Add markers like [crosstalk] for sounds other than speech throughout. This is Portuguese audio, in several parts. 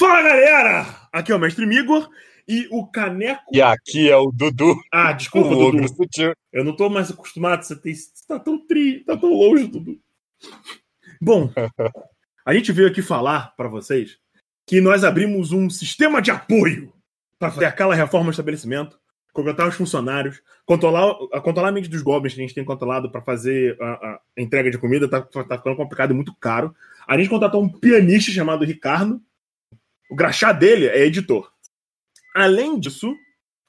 Fala galera! Aqui é o Mestre Migor e o Caneco. E aqui é o Dudu. Ah, [laughs] desculpa, o Dudu. sutil. Eu não tô mais acostumado. Você, tem... você tá tão tri, tá tão longe, Dudu. Bom, [laughs] a gente veio aqui falar pra vocês que nós abrimos um sistema de apoio para fazer aquela reforma do estabelecimento, contratar os funcionários, controlar, a controlar a mente dos goblins que a gente tem controlado para fazer a, a entrega de comida, tá, tá ficando complicado e muito caro. A gente contratou um pianista chamado Ricardo. O graxá dele é editor. Além disso,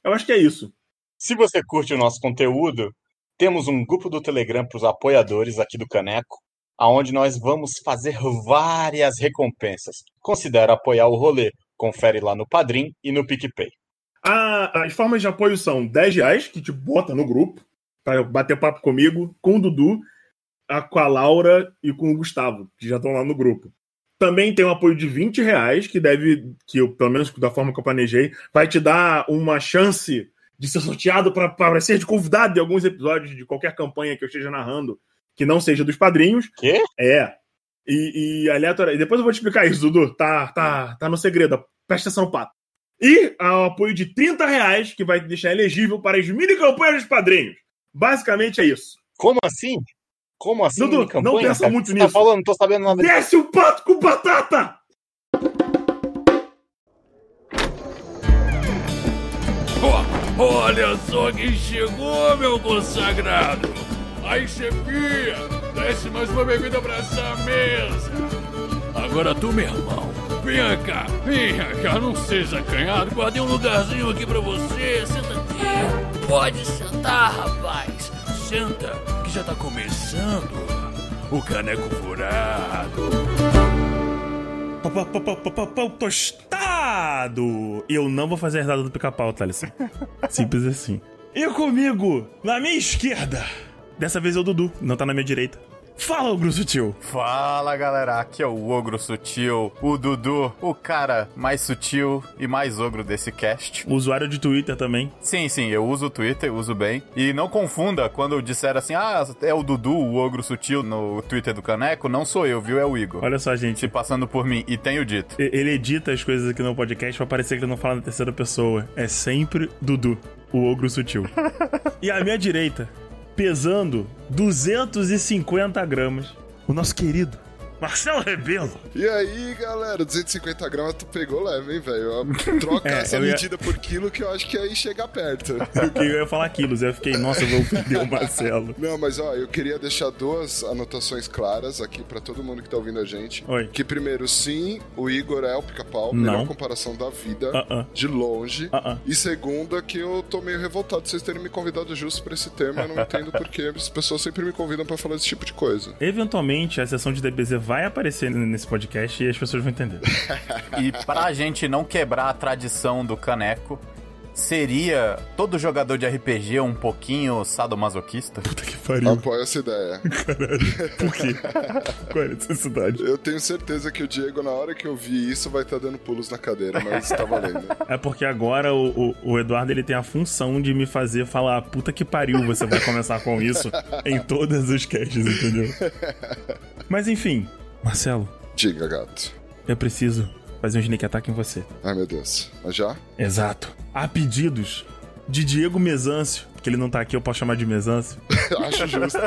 eu acho que é isso. Se você curte o nosso conteúdo, temos um grupo do Telegram para os apoiadores aqui do Caneco, aonde nós vamos fazer várias recompensas. Considera apoiar o rolê. Confere lá no Padrim e no PicPay. As formas de apoio são 10 reais, que te bota no grupo, para bater papo comigo, com o Dudu, com a Laura e com o Gustavo, que já estão lá no grupo. Também tem um apoio de 20 reais, que deve, que eu, pelo menos da forma que eu planejei, vai te dar uma chance de ser sorteado para ser de convidado de alguns episódios de qualquer campanha que eu esteja narrando, que não seja dos padrinhos. Quê? É. E, e aleatório. E depois eu vou te explicar isso, Dudu. Tá, tá, tá no segredo. Presta atenção, pato. E ao apoio de 30 reais, que vai te deixar elegível para as mini campanhas dos padrinhos. Basicamente é isso. Como assim? Como assim? Dudu, não pensa cara? muito Você nisso. Tá falando, não tô sabendo nada. Desce o pato com batata! Ó, olha só quem chegou, meu consagrado! Aí, chefia, desce mais uma bebida pra essa mesa! Agora tu, meu irmão, venha cá, venha cá, não seja acanhado, guardei um lugarzinho aqui pra você, senta aqui. Pode sentar, rapaz, senta, já tá começando o caneco furado. Pau, Tostado! Eu não vou fazer a risada do pica-pau, Thaleson. [laughs] Simples assim. E comigo, na minha esquerda. Dessa vez é o Dudu, não tá na minha direita. Fala, Ogro Sutil. Fala galera, aqui é o Ogro Sutil, o Dudu, o cara mais sutil e mais ogro desse cast. Usuário de Twitter também. Sim, sim, eu uso o Twitter, uso bem. E não confunda quando eu disser assim, ah, é o Dudu, o Ogro Sutil no Twitter do Caneco, não sou eu, viu? É o Igor. Olha só, gente. Se passando por mim, e tenho dito. Ele edita as coisas aqui no podcast pra parecer que ele não fala na terceira pessoa. É sempre Dudu, o ogro sutil. [laughs] e à minha direita, pesando 250 gramas, o nosso querido Marcelo Rebelo. E aí, galera, 250 gramas tu pegou leve, hein, velho? [laughs] Troca É, essa ia- medida por quilo que eu acho que aí chega perto. [laughs] Porque eu ia falar quilos, eu fiquei, nossa, eu vou ofender o Marcelo. Não, mas ó, eu queria deixar duas anotações claras aqui pra todo mundo que tá ouvindo a gente. Oi. Que primeiro, sim, o Igor é o pica-pau, melhor comparação da vida, Ah, ah. de longe. Ah. E segunda, que eu tô meio revoltado de vocês terem me convidado justo pra esse tema. Eu não entendo porque as pessoas sempre me convidam pra falar desse tipo de coisa. Eventualmente, a sessão de DBZ vai aparecer nesse podcast e as pessoas vão entender. E pra gente não quebrar a tradição do Caneco, seria todo jogador de RPG um pouquinho sadomasoquista? Puta que pariu. Apoio essa ideia. Por quê? Qual é a necessidade? Eu tenho certeza que o Diego, na hora que eu vi isso, vai estar dando pulos na cadeira, mas tá valendo. É porque agora o, o- o Eduardo ele tem a função de me fazer falar puta que pariu, você vai começar com isso em todos os casts, entendeu? Mas enfim, Marcelo, Diga, gato. eu preciso fazer um sneak attack em você. Ai, meu Deus. Mas já? Exato. Há pedidos de Diego Mesâncio, que ele não tá aqui, eu posso chamar de Mesâncio. [laughs] Acho justo.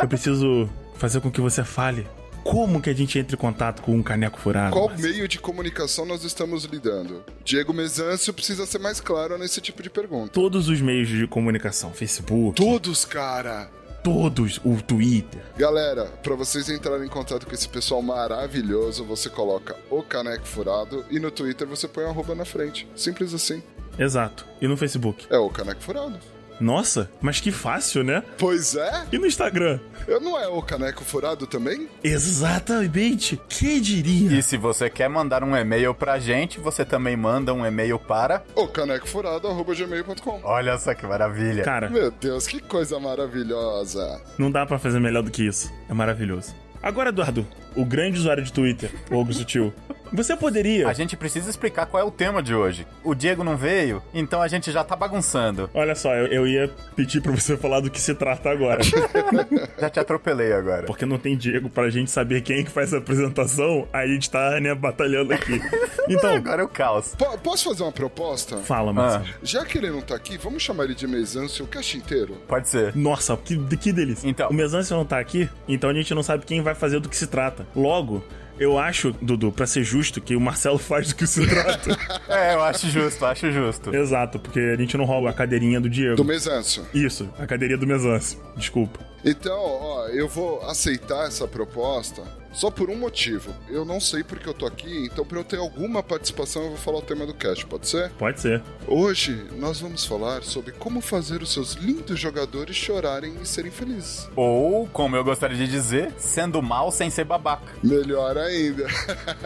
Eu preciso fazer com que você fale como que a gente entra em contato com um caneco furado. Qual Marcelo. meio de comunicação nós estamos lidando? Diego Mesâncio precisa ser mais claro nesse tipo de pergunta. Todos os meios de comunicação, Facebook, Todos, cara! Todos, o Twitter. Galera, pra vocês entrarem em contato com esse pessoal maravilhoso, você coloca o Caneco Furado e no Twitter você põe um arroba na frente. Simples assim. Exato. E no Facebook. É o Caneco Furado. Nossa, mas que fácil, né? Pois é? E no Instagram? Eu não é o Caneco Furado também? Exatamente. Quem diria? E se você quer mandar um e-mail pra gente, você também manda um e-mail para. O canecofurado.gmail.com Olha só que maravilha. Cara, Meu Deus, que coisa maravilhosa. não dá pra fazer melhor do que isso. É maravilhoso. Agora, Eduardo, o grande usuário de Twitter, o Ogro Sutil. Você poderia. A gente precisa explicar qual é o tema de hoje. O Diego não veio, então a gente já tá bagunçando. Olha só, eu, eu ia pedir pra você falar do que se trata agora. [laughs] Já te atropelei agora. Porque não tem Diego pra gente saber quem que faz a apresentação, aí a gente tá, né, batalhando aqui. [laughs] Então, Agora é o caos. Po- posso fazer uma proposta? fala, Marcelo. Já que ele não tá aqui, vamos chamar ele de Mesancio o cast inteiro? Pode ser. Nossa, que, que delícia. Então. O Mesancio não tá aqui, então a gente não sabe quem vai fazer do que se trata. Logo, eu acho, Dudu, pra ser justo, que o Marcelo [laughs] faz do que se trata. É, eu acho justo, acho justo. Exato, porque a gente não rouba a cadeirinha do Diego. Do Mesancio. Isso, a cadeirinha do Mesancio. Desculpa. Então, ó, eu vou aceitar essa proposta só por um motivo. Eu não sei porque eu tô aqui, então pra eu ter alguma participação eu vou falar o tema do cast, pode ser? Pode ser. Hoje nós vamos falar sobre como fazer os seus lindos jogadores chorarem e serem felizes. Ou, como eu gostaria de dizer, sendo mal sem ser babaca. Melhor ainda.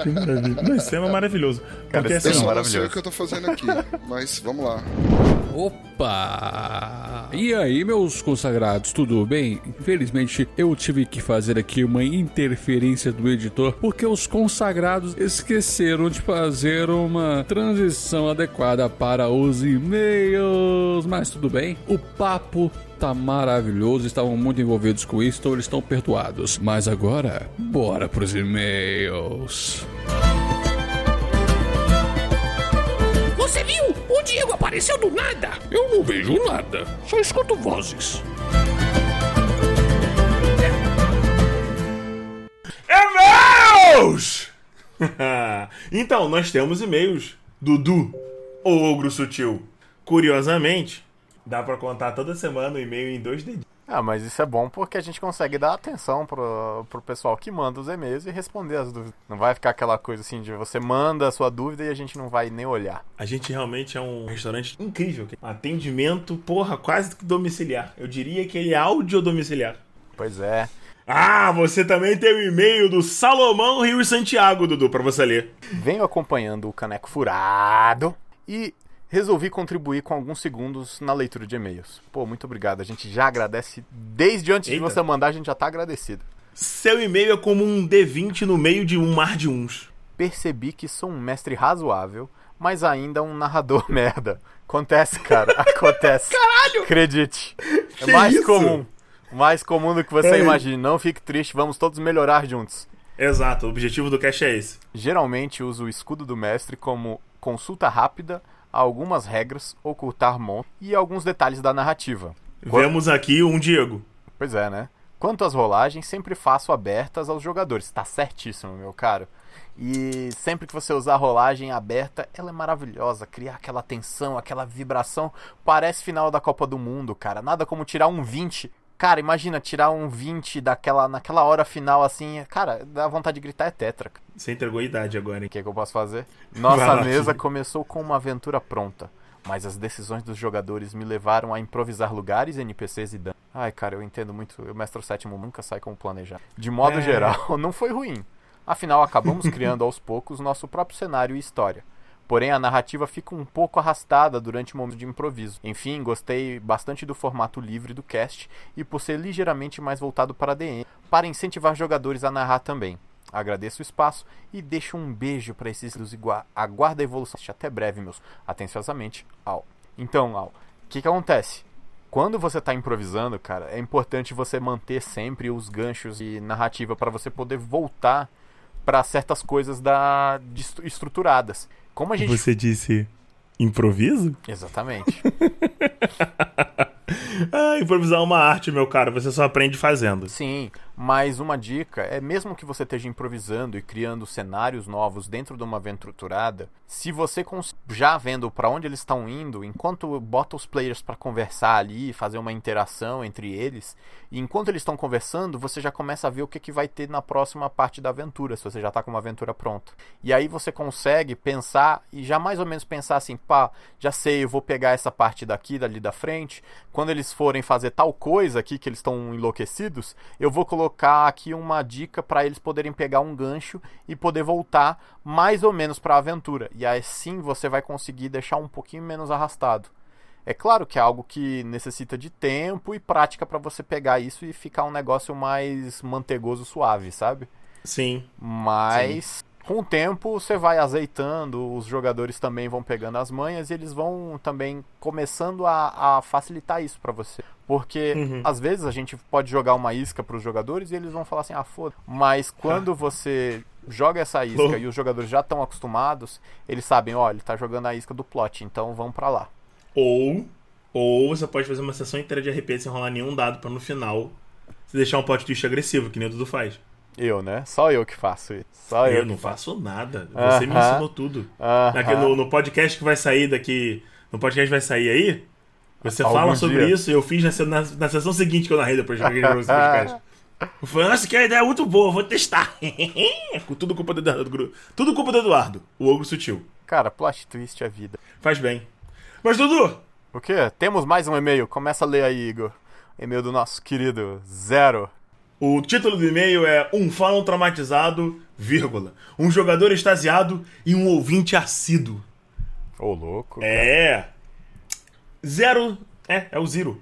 Que maravilha. Não, esse tema é maravilhoso. Cara, Porque esse Eu assim, tema só não sei maravilhoso. o que eu tô fazendo aqui, mas vamos lá. Opa! E aí, meus consagrados, tudo bem? Infelizmente, eu tive que fazer aqui uma interferência do editor porque os consagrados esqueceram de fazer uma transição adequada para os e-mails. Mas tudo bem, o papo tá maravilhoso, estavam muito envolvidos com isso, então eles estão perdoados. Mas agora, bora pros e-mails. Você O Diego apareceu do nada. Eu não vejo nada, só escuto vozes. E-mails! [laughs] então, nós temos e-mails. Dudu, o ogro sutil. Curiosamente, dá pra contar toda semana o e-mail em dois dedinhos. Ah, mas isso é bom porque a gente consegue dar atenção pro, pro pessoal que manda os e-mails e responder as dúvidas. Não vai ficar aquela coisa assim de você manda a sua dúvida e a gente não vai nem olhar. A gente realmente é um restaurante incrível. Atendimento, porra, quase que domiciliar. Eu diria que ele é audio-domiciliar. Pois é. Ah, você também tem o e-mail do Salomão Rio e Santiago, Dudu, pra você ler. Venho acompanhando o Caneco Furado e resolvi contribuir com alguns segundos na leitura de e-mails. Pô, muito obrigado. A gente já agradece. Desde antes Eita. de você mandar, a gente já tá agradecido. Seu e-mail é como um D20 no meio de um mar de uns. Percebi que sou um mestre razoável, mas ainda um narrador [laughs] merda. Acontece, cara. Acontece. [laughs] Caralho! Acredite. É Que mais isso? comum. Mais comum do que você É. imagina. Não fique triste, vamos todos melhorar juntos. Exato, o objetivo do cast é esse. Geralmente uso o escudo do mestre como consulta rápida algumas regras, ocultar monstros e alguns detalhes da narrativa. Vemos aqui um Diego. Pois é, né? Quanto às rolagens, sempre faço abertas aos jogadores. Tá certíssimo, meu caro. E sempre que você usar a rolagem aberta, ela é maravilhosa. Criar aquela tensão, aquela vibração. Parece final da Copa do Mundo, cara. Nada como tirar um 20. Cara, imagina tirar um 20 daquela, naquela hora final assim. Cara, dá vontade de gritar é tetra. cara. Você entregou a idade agora, hein? O que, é que eu posso fazer? Nossa mesa começou com uma aventura pronta, mas as decisões dos jogadores me levaram a improvisar lugares, NPCs e danos. Ai, cara, eu entendo muito. O Mestre Sétimo nunca sai como planejado. De modo É. geral, [laughs] não foi ruim. Afinal, acabamos criando aos poucos nosso próprio cenário e história. Porém, a narrativa fica um pouco arrastada durante o momento de improviso. Enfim, gostei bastante do formato livre do cast e por ser ligeiramente mais voltado para DM, para incentivar jogadores a narrar também. Agradeço o espaço e deixo um beijo para esses dos igual. Aguarda a evolução. Até breve, meus. Atenciosamente, Al. Então, Al, o que, que acontece? Quando você está improvisando, cara, é importante você manter sempre os ganchos e narrativa para você poder voltar para certas coisas da de estru- estruturadas. Como a gente Você disse improviso? Exatamente. [laughs] Ah, improvisar é uma arte, meu caro. Você só aprende fazendo. Sim, mas uma dica é mesmo que você esteja improvisando e criando cenários novos dentro de uma aventura estruturada, se você já vendo para onde eles estão indo, enquanto bota os players para conversar ali, fazer uma interação entre eles, e enquanto eles estão conversando, você já começa a ver o que, que vai ter na próxima parte da aventura, se você já está com uma aventura pronta. E aí você consegue pensar e já mais ou menos pensar assim, pá, já sei, eu vou pegar essa parte daqui, dali da frente, quando eles forem fazer tal coisa aqui que eles estão enlouquecidos, eu vou colocar aqui uma dica para eles poderem pegar um gancho e poder voltar mais ou menos para a aventura. E assim você vai conseguir deixar um pouquinho menos arrastado. É claro que é algo que necessita de tempo e prática para você pegar isso e ficar um negócio mais mantegoso, suave, sabe? Sim. Mas Com o tempo, você vai azeitando, os jogadores também vão pegando as manhas e eles vão também começando a, a facilitar isso pra você. Porque Uhum. às vezes a gente pode jogar uma isca pros jogadores e eles vão falar assim: ah, foda. Mas [laughs] quando você joga essa isca e os jogadores já estão acostumados, eles sabem: ó, ele tá jogando a isca do plot, então vamos pra lá. Ou, ou você pode fazer uma sessão inteira de RP sem rolar nenhum dado pra no final você deixar um plot twist agressivo, que nem o Dudu faz. Eu, né? Só eu que faço isso. Só eu, Eu não faço. faço nada. Você me Aham. ensinou tudo. Aham. Daqui no, no podcast que vai sair daqui. No podcast vai sair aí, você Algum fala sobre dia. isso e eu fiz na, na, na sessão seguinte que eu narrei depois de podcast. [laughs] Eu falei, nossa, que ideia muito boa, vou testar. [laughs] Tudo culpa do Eduardo. Tudo culpa do Eduardo, o ogro sutil. Cara, plot twist é vida. Faz bem. Mas, Dudu, O quê? Temos mais um e-mail. Começa a ler aí, Igor. E-mail do nosso querido Zero. O título do e-mail é Um fã traumatizado, vírgula. Um jogador extasiado e um ouvinte assíduo. Ô, louco. É. Zero. É, é o Zero.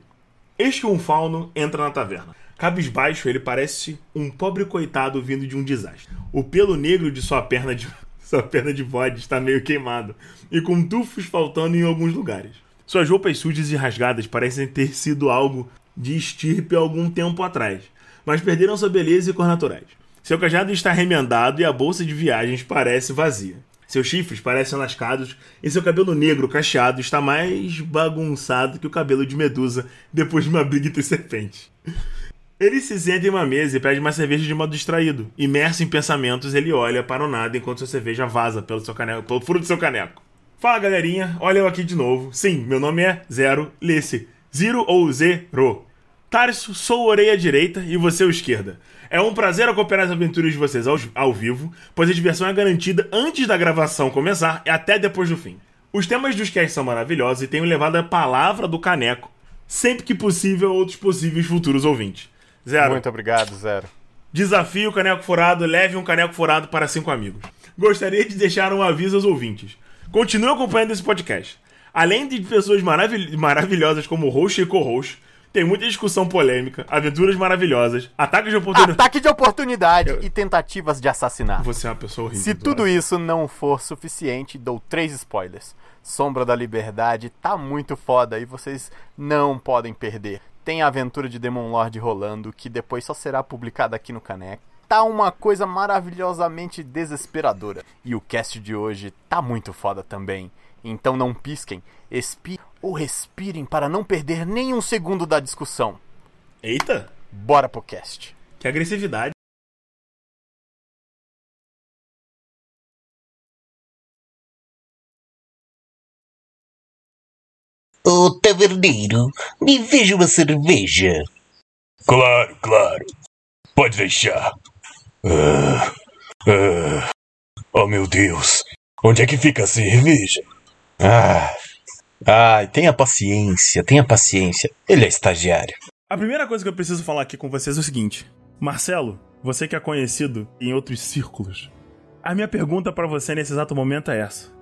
Eis que um fauno entra na taverna. Cabisbaixo, ele parece um pobre coitado vindo de um desastre. O pelo negro de sua perna de, [laughs] sua perna de bode está meio queimado e com tufos faltando em alguns lugares. Suas roupas sujas e rasgadas parecem ter sido algo de estirpe algum tempo atrás, mas perderam sua beleza e cor naturais. Seu cajado está remendado e a bolsa de viagens parece vazia. Seus chifres parecem lascados e seu cabelo negro cacheado está mais bagunçado que o cabelo de Medusa depois de uma briga entre serpentes. Ele se senta em uma mesa e pede uma cerveja de modo distraído. Imerso em pensamentos, ele olha para o nada enquanto sua cerveja vaza pelo, seu caneco, pelo furo do seu caneco. Fala galerinha, olha eu aqui de novo. Sim, meu nome é Zero, lê-se Zero ou Zero. Tarso, sou orelha direita e você o esquerda. É um prazer acompanhar as aventuras de vocês ao, ao vivo, pois a diversão é garantida antes da gravação começar e até depois do fim. Os temas dos casts são maravilhosos e tenho levado a palavra do caneco, sempre que possível, a outros possíveis futuros ouvintes. Zero. Muito obrigado, Zero. Desafio Caneco Furado, leve um caneco furado para cinco amigos. Gostaria de deixar um aviso aos ouvintes. Continue acompanhando esse podcast. Além de pessoas maravil- maravilhosas como host e co-host, tem muita discussão polêmica, aventuras maravilhosas, ataques de oportunidade. Ataque de oportunidade e tentativas de assassinato. Você é uma pessoa horrível. Se tudo Eduardo. isso não for suficiente, dou três spoilers. Sombra da Liberdade tá muito foda e vocês não podem perder. Tem a aventura de Demon Lord rolando, que depois só será publicada aqui no Caneco. Tá uma coisa maravilhosamente desesperadora. E o cast de hoje tá muito foda também. Então não pisquem, expirem ou respirem para não perder nem um segundo da discussão. Eita, Bora pro cast. que agressividade. Ô taverneiro, me veja uma cerveja. Claro, claro. Pode deixar. Ah, ah. Oh, meu Deus. Onde é que fica a cerveja? Ah, ai, tenha paciência, tenha paciência. Ele é estagiário. A primeira coisa que eu preciso falar aqui com vocês é o seguinte: Marcelo, você que é conhecido em outros círculos, a minha pergunta pra você nesse exato momento é essa: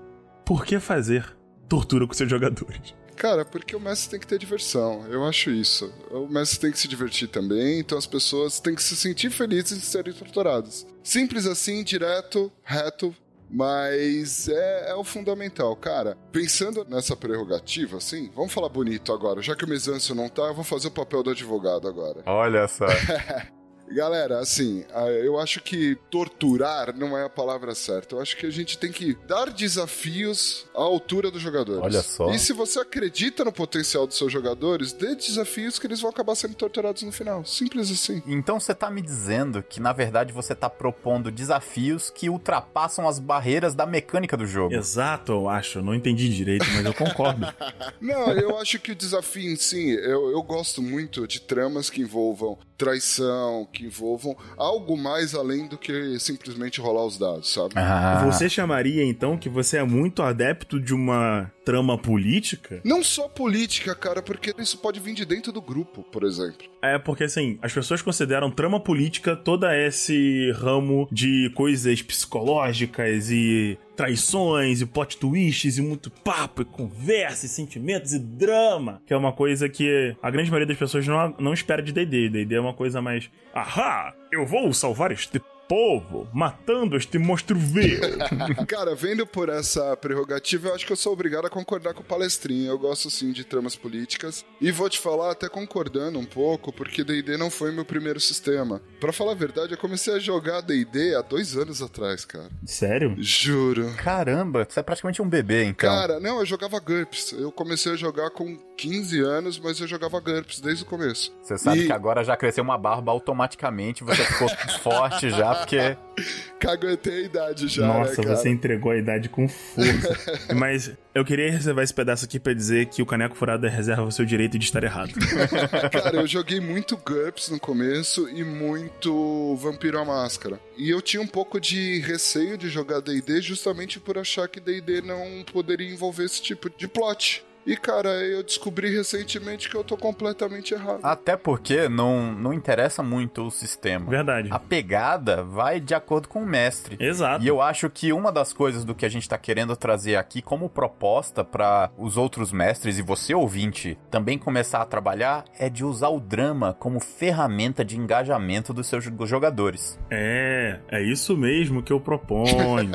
Por que fazer tortura com seus jogadores? Cara, porque o mestre tem que ter diversão. Eu acho isso. O mestre tem que se divertir também, então as pessoas têm que se sentir felizes de serem torturadas. Simples assim, direto, reto, mas é, é o fundamental. Cara, pensando nessa prerrogativa, assim, vamos falar bonito agora. Já que o Mizancio não tá, eu vou fazer o papel do advogado agora. Olha só. [laughs] Galera, assim, eu acho que torturar não é a palavra certa. Eu acho que a gente tem que dar desafios à altura dos jogadores. Olha só. E se você acredita no potencial dos seus jogadores, dê desafios que eles vão acabar sendo torturados no final. Simples assim. Então você tá me dizendo que na verdade você tá propondo desafios que ultrapassam as barreiras da mecânica do jogo. Exato, eu acho. Não entendi direito, mas eu concordo. [laughs] Não, eu acho que o desafio em si, eu, eu gosto muito de tramas que envolvam traição, que envolvam algo mais além do que simplesmente rolar os dados, sabe? Ah, Você chamaria então que você é muito adepto de uma trama política? Não só política, cara, porque isso pode vir de dentro do grupo, por exemplo. É porque assim, as pessoas consideram trama política toda esse ramo de coisas psicológicas e traições e plot twists e muito papo e conversa e sentimentos e drama, que é uma coisa que a grande maioria das pessoas não, não espera de D&D. D&D é uma coisa mais, ahá, eu vou salvar este povo, matando este monstro vil. [laughs] Cara, vendo por essa prerrogativa, eu acho que eu sou obrigado a concordar com o palestrinho. Eu gosto sim de tramas políticas. E vou te falar, até concordando um pouco, porque DD não foi meu primeiro sistema. Pra falar a verdade, eu comecei a jogar DD há dois anos atrás, cara. Sério? Juro. Caramba, você é praticamente um bebê, então. Cara, não, eu jogava GURPS. Eu comecei a jogar com 15 anos, mas eu jogava GURPS desde o começo. Você sabe E- que agora já cresceu uma barba automaticamente, você ficou [laughs] forte já, porque [laughs] Caguetei a idade já, Nossa, né, você entregou a idade com força. [laughs] Mas eu queria reservar esse pedaço aqui pra dizer que o Caneco Furado reserva o seu direito de estar errado. [laughs] Cara, eu joguei muito GURPS no começo e muito Vampiro à Máscara. E eu tinha um pouco de receio de jogar D&D justamente por achar que D&D não poderia envolver esse tipo de plot. E, cara, eu descobri recentemente que eu tô completamente errado. até porque não, não interessa muito o sistema. Verdade. A pegada vai de acordo com o mestre. Exato. E eu acho que uma das coisas do que a gente tá querendo trazer aqui como proposta para os outros mestres e você ouvinte também começar a trabalhar é de usar o drama como ferramenta de engajamento dos seus jogadores. É, é isso mesmo que eu proponho.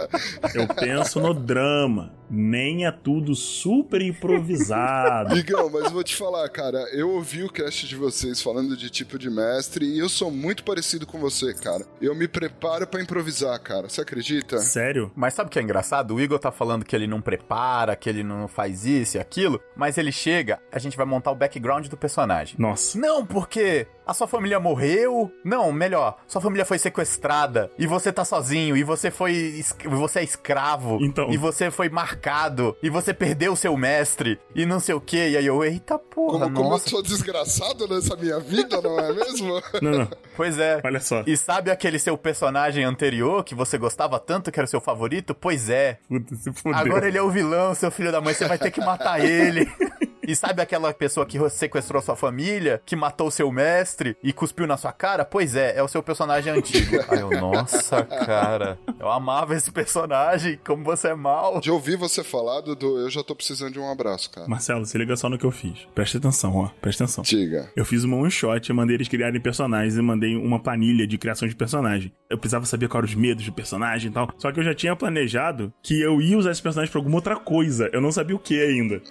[laughs] eu penso no drama. Nem é tudo super improvisado. Igão, mas eu vou te falar, cara, eu ouvi o cast de vocês falando de tipo de mestre e eu sou muito parecido com você, cara. Eu me preparo pra improvisar, cara. Você acredita? Sério? Mas sabe o que é engraçado? O Igor tá falando que ele não prepara, que ele não faz isso e aquilo, mas ele chega, a gente vai montar o background do personagem. Nossa. Não, porque a sua família morreu. Não, melhor, sua família foi sequestrada e você tá sozinho e você foi você é escravo Então. e você foi marcado e você perdeu seu mestre e não sei o que. E aí eu, eita porra, Como, como eu sou desgraçado nessa minha vida, não é mesmo? [laughs] Não, não. Pois é. Olha só. E sabe aquele seu personagem anterior que você gostava tanto que era o seu favorito? Pois é. Puta, se fudeu. Agora ele é o vilão, seu filho da mãe, você vai ter que matar ele. [laughs] E sabe aquela pessoa que sequestrou sua família, que matou seu mestre e cuspiu na sua cara? Pois é, é o seu personagem antigo. [laughs] Aí eu, nossa, cara, eu amava esse personagem, como você é mal. De ouvir você falar, Dudu, eu já tô precisando de um abraço, cara. Marcelo, se liga só no que eu fiz. Presta atenção, ó. Presta atenção. Diga. Eu fiz uma one shot, mandei eles criarem personagens e mandei uma planilha de criação de personagem. Eu precisava saber quais eram os medos do personagem e tal. Só que eu já tinha planejado que eu ia usar esse personagem pra alguma outra coisa. Eu não sabia o que ainda.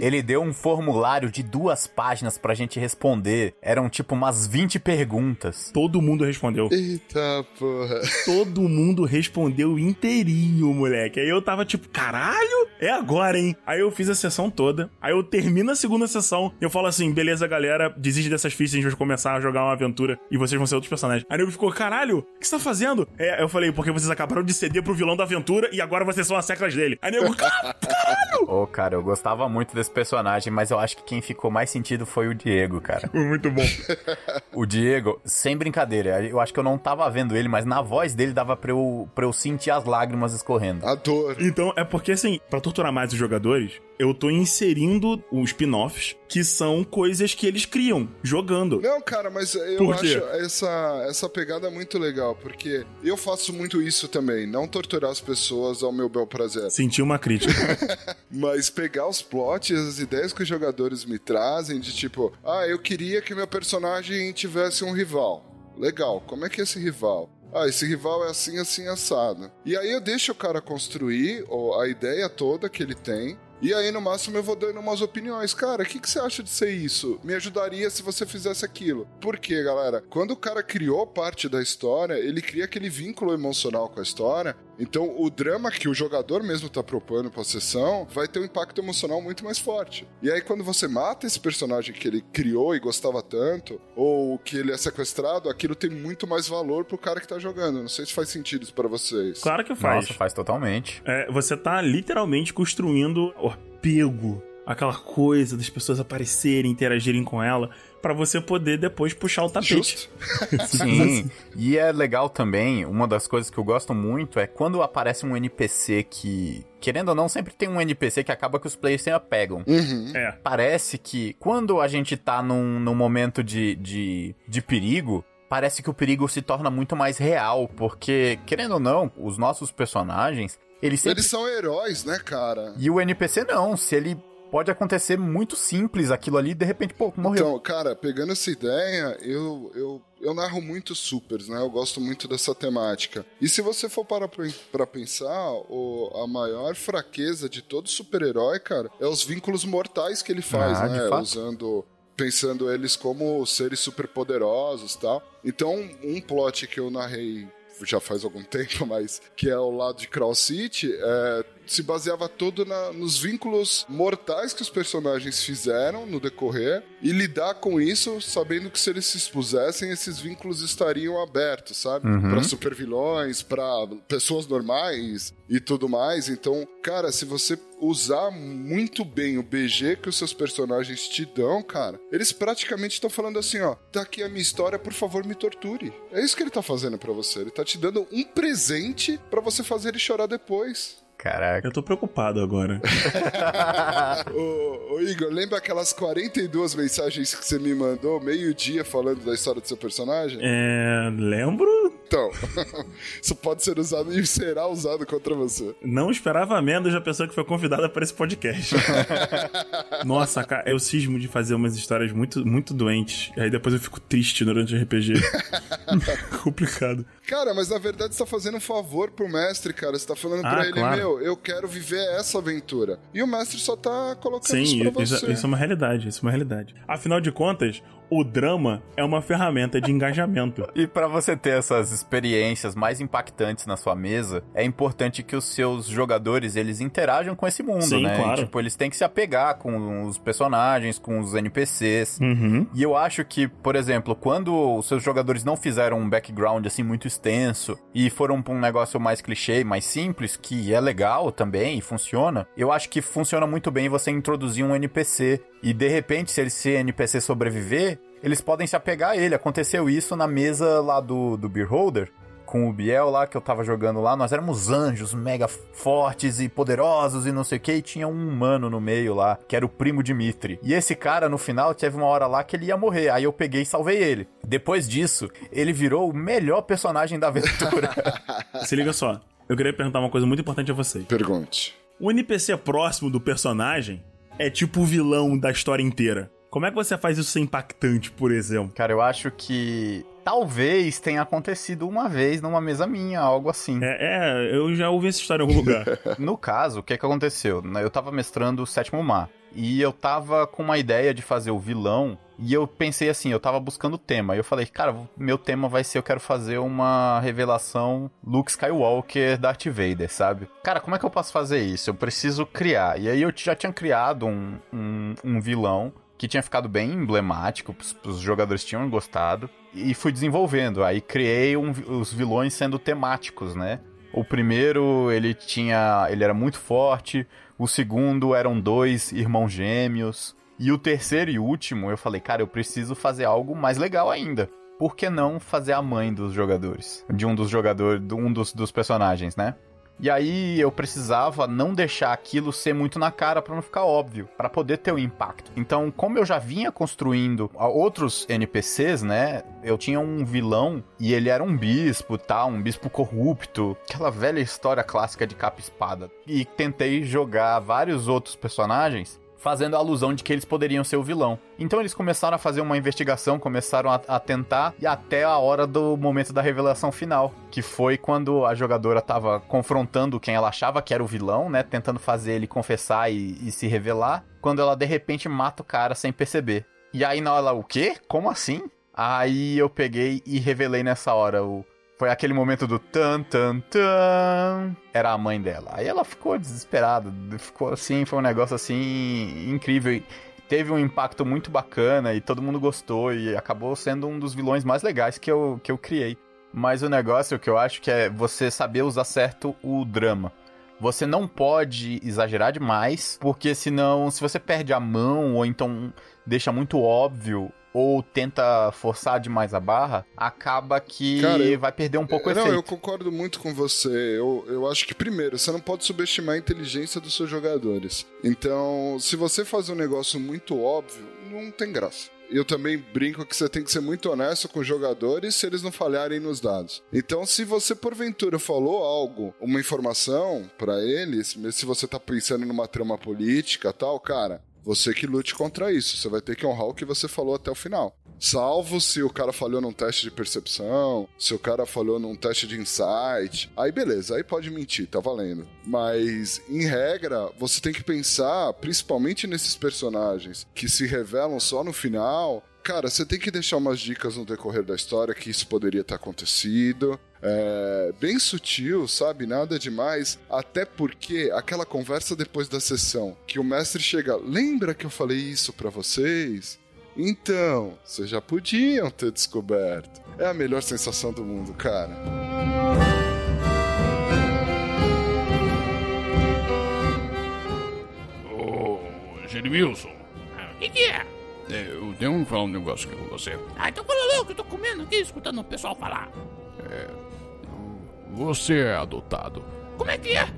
Ele deu um formulário de duas páginas pra gente responder. Eram tipo umas 20 perguntas. Todo mundo respondeu. Eita porra. Todo mundo respondeu inteirinho, moleque. Aí eu tava tipo, caralho, é agora, hein? Aí eu fiz a sessão toda. Aí eu termino a segunda sessão e eu falo assim: beleza, galera, desiste dessas fichas, a gente vai começar a jogar uma aventura e vocês vão ser outros personagens. Aí ele ficou, caralho, o que você tá fazendo? É, eu falei, porque vocês acabaram de ceder pro vilão da aventura e agora vocês são as seclas dele. Aí nego, "Cara, [laughs] caralho! Ô, cara, eu gostava muito desse personagem, mas eu acho que quem ficou mais sentido foi o Diego, cara. Muito bom. [laughs] O Diego, sem brincadeira, eu acho que eu não tava vendo ele, mas na voz dele dava pra eu, pra eu sentir as lágrimas escorrendo. A dor. Então, é porque assim, pra torturar mais os jogadores, eu tô inserindo os spin-offs que são coisas que eles criam, jogando. Não, cara, mas eu acho essa, essa pegada muito legal, porque eu faço muito isso também, não torturar as pessoas ao meu bel prazer, Senti uma crítica. [laughs] mas pegar os plots, as ideias que os jogadores me trazem, de tipo, ah, eu queria que meu personagem tivesse um rival. Legal, como é que é esse rival? Ah, esse rival é assim, assim, assado. E aí eu deixo o cara construir a ideia toda que ele tem. E aí, no máximo, eu vou dando umas opiniões. Cara, o que, que você acha de ser isso? Me ajudaria se você fizesse aquilo. Por quê, galera? Quando o cara criou parte da história, ele cria aquele vínculo emocional com a história. Então, o drama que o jogador mesmo tá propondo pra sessão vai ter um impacto emocional muito mais forte. E aí, quando você mata esse personagem que ele criou e gostava tanto, ou que ele é sequestrado, aquilo tem muito mais valor pro cara que tá jogando. Não sei se faz sentido isso pra vocês. Claro que faz. Nossa, faz totalmente. É, você tá literalmente construindo o apego, aquela coisa das pessoas aparecerem, interagirem com ela, pra você poder depois puxar o tapete. [laughs] Sim, e é legal também, uma das coisas que eu gosto muito é quando aparece um NPC que, querendo ou não, sempre tem um NPC que acaba que os players se apegam. Uhum. É. Parece que quando a gente tá num, num momento de, de, de perigo, parece que o perigo se torna muito mais real, porque, querendo ou não, os nossos personagens, eles sempre Eles são heróis, né, cara? E o NPC não, se ele pode acontecer muito simples aquilo ali de repente, pô, morreu. Então, cara, pegando essa ideia, eu, eu, eu narro muito supers, né? Eu gosto muito dessa temática. E se você for parar pra, pensar, o, a maior fraqueza de todo super-herói, cara, é os vínculos mortais que ele faz, Ah, né? Usando. Pensando eles como seres superpoderosos e tal. Então, um plot que eu narrei já faz algum [laughs] tempo, mas que é o lado de Cross City, é, se baseava todo na- nos vínculos mortais que os personagens fizeram no decorrer e lidar com isso sabendo que se eles se expusessem, esses vínculos estariam abertos, sabe? Uhum. Pra supervilões, pra pessoas normais e tudo mais. Então, cara, se você usar muito bem o BG que os seus personagens te dão, cara, eles praticamente estão falando assim, ó, tá aqui a minha história, por favor, me torture. É isso que ele tá fazendo pra você. Ele tá te dando um presente pra você fazer ele chorar depois. Caraca. Eu tô preocupado agora. [laughs] Ô, ô, Igor, lembra aquelas 42 mensagens que você me mandou meio-dia falando da história do seu personagem? É. Lembro. Então, [laughs] isso pode ser usado e será usado contra você. Não esperava menos da pessoa que foi convidada para esse podcast. [laughs] Nossa, cara, eu cismo de fazer umas histórias muito, muito doentes. Aí depois eu fico triste durante o RPG. [laughs] Complicado. Cara, mas na verdade você tá fazendo um favor pro mestre, cara. Você tá falando Ah, pra ele, claro. meu, eu quero viver essa aventura. E o mestre só tá colocando Sim, isso pra isso, você. isso é uma realidade. Isso é uma realidade. Afinal de contas, o drama é uma ferramenta de engajamento. E pra você ter essas experiências mais impactantes na sua mesa, é importante que os seus jogadores eles interajam com esse mundo, Sim, né? claro. Tipo, eles têm que se apegar com os personagens, com os NPCs. Uhum. E eu acho que, por exemplo, quando os seus jogadores não fizeram um background assim muito extenso e foram pra um negócio mais clichê, mais simples, que é legal também e funciona, eu acho que funciona muito bem você introduzir um NPC e de repente, se esse NPC sobreviver, eles podem se apegar a ele. Aconteceu isso na mesa lá do, do Beer Holder. Com o Biel lá, que eu tava jogando lá, nós éramos anjos mega fortes e poderosos e não sei o que, e tinha um humano no meio lá, que era o primo Dimitri. E esse cara, no final, teve uma hora lá que ele ia morrer, aí eu peguei e salvei ele. Depois disso, ele virou o melhor personagem da aventura. [laughs] Se liga só. Eu queria perguntar uma coisa muito importante a vocês. Pergunte. O NPC próximo do personagem é tipo o vilão da história inteira. Como é que você faz isso ser impactante, por exemplo? cara, eu acho que talvez tenha acontecido uma vez numa mesa minha, algo assim. É, é, eu já ouvi essa história em algum lugar. [laughs] No caso, o que que aconteceu? Eu tava mestrando o sétimo mar. E eu tava com uma ideia de fazer o vilão. E eu pensei assim, eu tava buscando tema. E eu falei, cara, meu tema vai ser eu quero fazer uma revelação Luke Skywalker Darth Vader, sabe? Cara, como é que eu posso fazer isso? Eu preciso criar. E aí eu já tinha criado um, um, um vilão que tinha ficado bem emblemático, os, jogadores tinham gostado. E fui desenvolvendo. Aí criei um os vilões sendo temáticos, né? O primeiro, ele tinha. ele era muito forte. O segundo eram dois irmãos gêmeos. E o terceiro e último, eu falei, cara, eu preciso fazer algo mais legal ainda. Por que não fazer a mãe dos jogadores? De um dos jogadores, de um dos, dos personagens, né? E aí eu precisava não deixar aquilo ser muito na cara pra não ficar óbvio, pra poder ter o impacto. Então, como eu já vinha construindo a- outros NPCs, né? Eu tinha um vilão e ele era um bispo, tá? Um bispo corrupto, aquela velha história clássica de capa espada. E tentei jogar vários outros personagens fazendo a alusão de que eles poderiam ser o vilão. Então eles começaram a fazer uma investigação, começaram a, a tentar e até a hora do momento da revelação final, que foi quando a jogadora tava confrontando quem ela achava que era o vilão, né, tentando fazer ele confessar e, e se revelar, quando ela de repente mata o cara sem perceber. E aí na hora, o quê? Como assim? Aí eu peguei e revelei nessa hora o foi aquele momento do tan tan tan. Era a mãe dela. Aí ela ficou desesperada, ficou assim, foi um negócio assim incrível. E teve um impacto muito bacana e todo mundo gostou e acabou sendo um dos vilões mais legais que eu, que eu criei. Mas o negócio que eu acho que é você saber usar certo o drama. Você não pode exagerar demais, porque senão, se você perde a mão ou então deixa muito óbvio ou tenta forçar demais a barra, acaba que Cara, eu- vai perder um pouco o não, efeito. eu concordo muito com você. Eu, eu acho que, primeiro, você não pode subestimar a inteligência dos seus jogadores. Então, se você faz um negócio muito óbvio, não tem graça. eu também brinco que você tem que ser muito honesto com os jogadores se eles não falharem nos dados. Então, se você porventura falou algo, uma informação para eles, se você tá pensando numa trama política tal, cara, você que lute contra isso. Você vai ter que honrar o que você falou até o final. Salvo se o cara falhou num teste de percepção, se o cara falhou num teste de insight. Aí beleza, aí pode mentir, tá valendo. Mas, em regra, você tem que pensar, principalmente nesses personagens que se revelam só no final, cara, você tem que deixar umas dicas no decorrer da história que isso poderia ter acontecido. É, bem sutil, sabe? Nada demais. Até porque aquela conversa depois da sessão, que o mestre chega, lembra que eu falei isso para vocês? Então, vocês já podiam ter descoberto. É a melhor sensação do mundo, cara. Ô, Wilson. O que, que é? É, eu tenho que falar um negócio aqui com você. Ah, então fala logo, eu tô comendo aqui, escutando o pessoal falar. Você é adotado. Como é que é?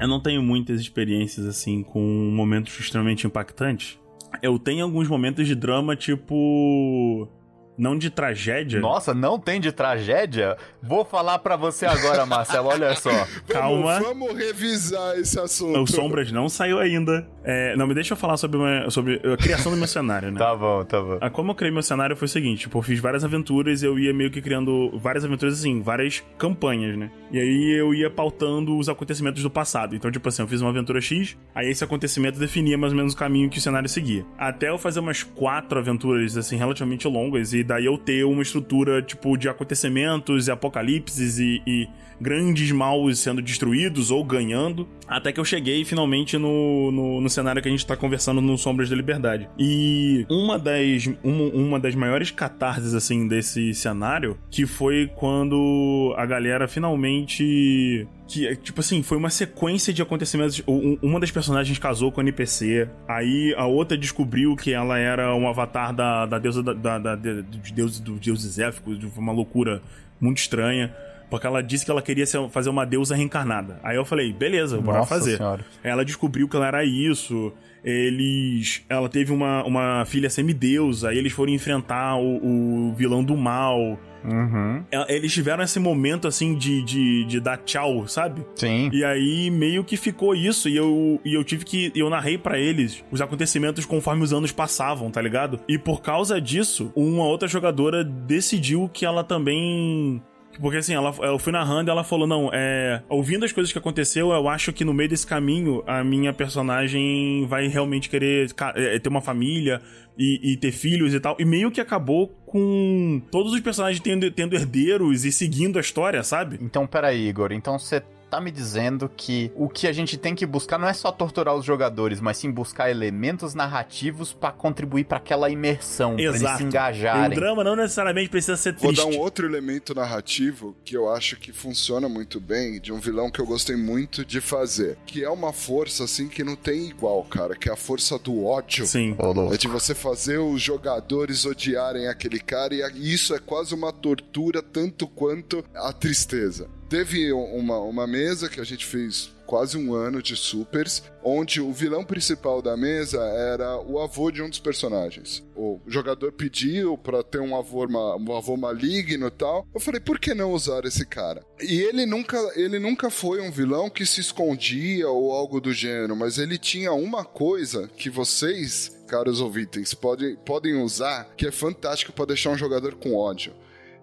Eu não tenho muitas experiências assim com momentos extremamente impactantes. Eu tenho alguns momentos de drama, tipo. Não de tragédia. Nossa, não tem de tragédia? Vou falar pra você agora, [laughs] Marcelo, olha só. Calma. Vamos, vamos revisar esse assunto. O Sombras não saiu ainda. É, não, me deixa eu falar sobre, uma- sobre a criação do meu cenário, né? [laughs] Tá bom, tá bom. Ah, Como eu criei meu cenário foi o seguinte, tipo, eu fiz várias aventuras e eu ia meio que criando várias aventuras, assim, várias campanhas, né? E aí eu ia pautando os acontecimentos do passado. Então, tipo assim, eu fiz uma aventura X, aí esse acontecimento definia mais ou menos o caminho que o cenário seguia. Até eu fazer umas quatro aventuras, assim, relativamente longas, e daí eu ter uma estrutura, tipo, de acontecimentos e apocalipses e, e grandes maus sendo destruídos ou ganhando, até que eu cheguei finalmente no, no, no cenário que a gente tá conversando no Sombras da Liberdade. E uma das, uma, uma das maiores catarses, assim, desse cenário, que foi quando a galera finalmente que, tipo assim, foi uma sequência de acontecimentos. Um- Uma das personagens casou com o NPC, aí a outra descobriu que ela era um avatar da, da deusa da, da, da, de- dos deuses dos deuses élficos, uma loucura muito estranha. Porque ela disse que ela queria ser- fazer uma deusa reencarnada. Aí eu falei, beleza, bora fazer. Senhora. Ela descobriu que ela era isso. Eles. Ela teve uma, uma filha semideusa. Aí eles foram enfrentar o, o vilão do mal. Uhum. Ela- Eles tiveram esse momento assim de, de, de dar tchau, sabe? Sim. E aí meio que ficou isso e eu, e eu tive que. Eu narrei pra eles os acontecimentos conforme os anos passavam, tá ligado? E por causa disso, uma outra jogadora decidiu que ela também. Porque assim, ela, eu fui narrando e ela falou: Não, é. Ouvindo as coisas que aconteceu, eu acho que no meio desse caminho a minha personagem vai realmente querer é, ter uma família e, e ter filhos e tal. E meio que acabou com todos os personagens tendo, tendo herdeiros e seguindo a história, sabe? Então, peraí, Igor. Então você tá me dizendo que o que a gente tem que buscar não é só torturar os jogadores, mas sim buscar elementos narrativos pra contribuir pra aquela imersão, pra eles se E o engajarem. drama não necessariamente precisa ser Vou triste. dar um outro elemento narrativo que eu acho que funciona muito bem, de um vilão que eu gostei muito de fazer, que é uma força assim que não tem igual, cara, que é a força do ódio. Sim. É de você fazer os jogadores odiarem aquele cara e isso é quase uma tortura tanto quanto a tristeza. Teve uma, uma mesa que a gente fez quase um ano de supers, onde o vilão principal da mesa era o avô de um dos personagens. O jogador pediu pra ter um avô, um avô maligno e tal. Eu falei, por que não usar esse cara? E ele nunca, ele nunca foi um vilão que se escondia ou algo do gênero, mas ele tinha uma coisa que vocês, caros ouvintes, podem, podem usar que é fantástico pra deixar um jogador com ódio.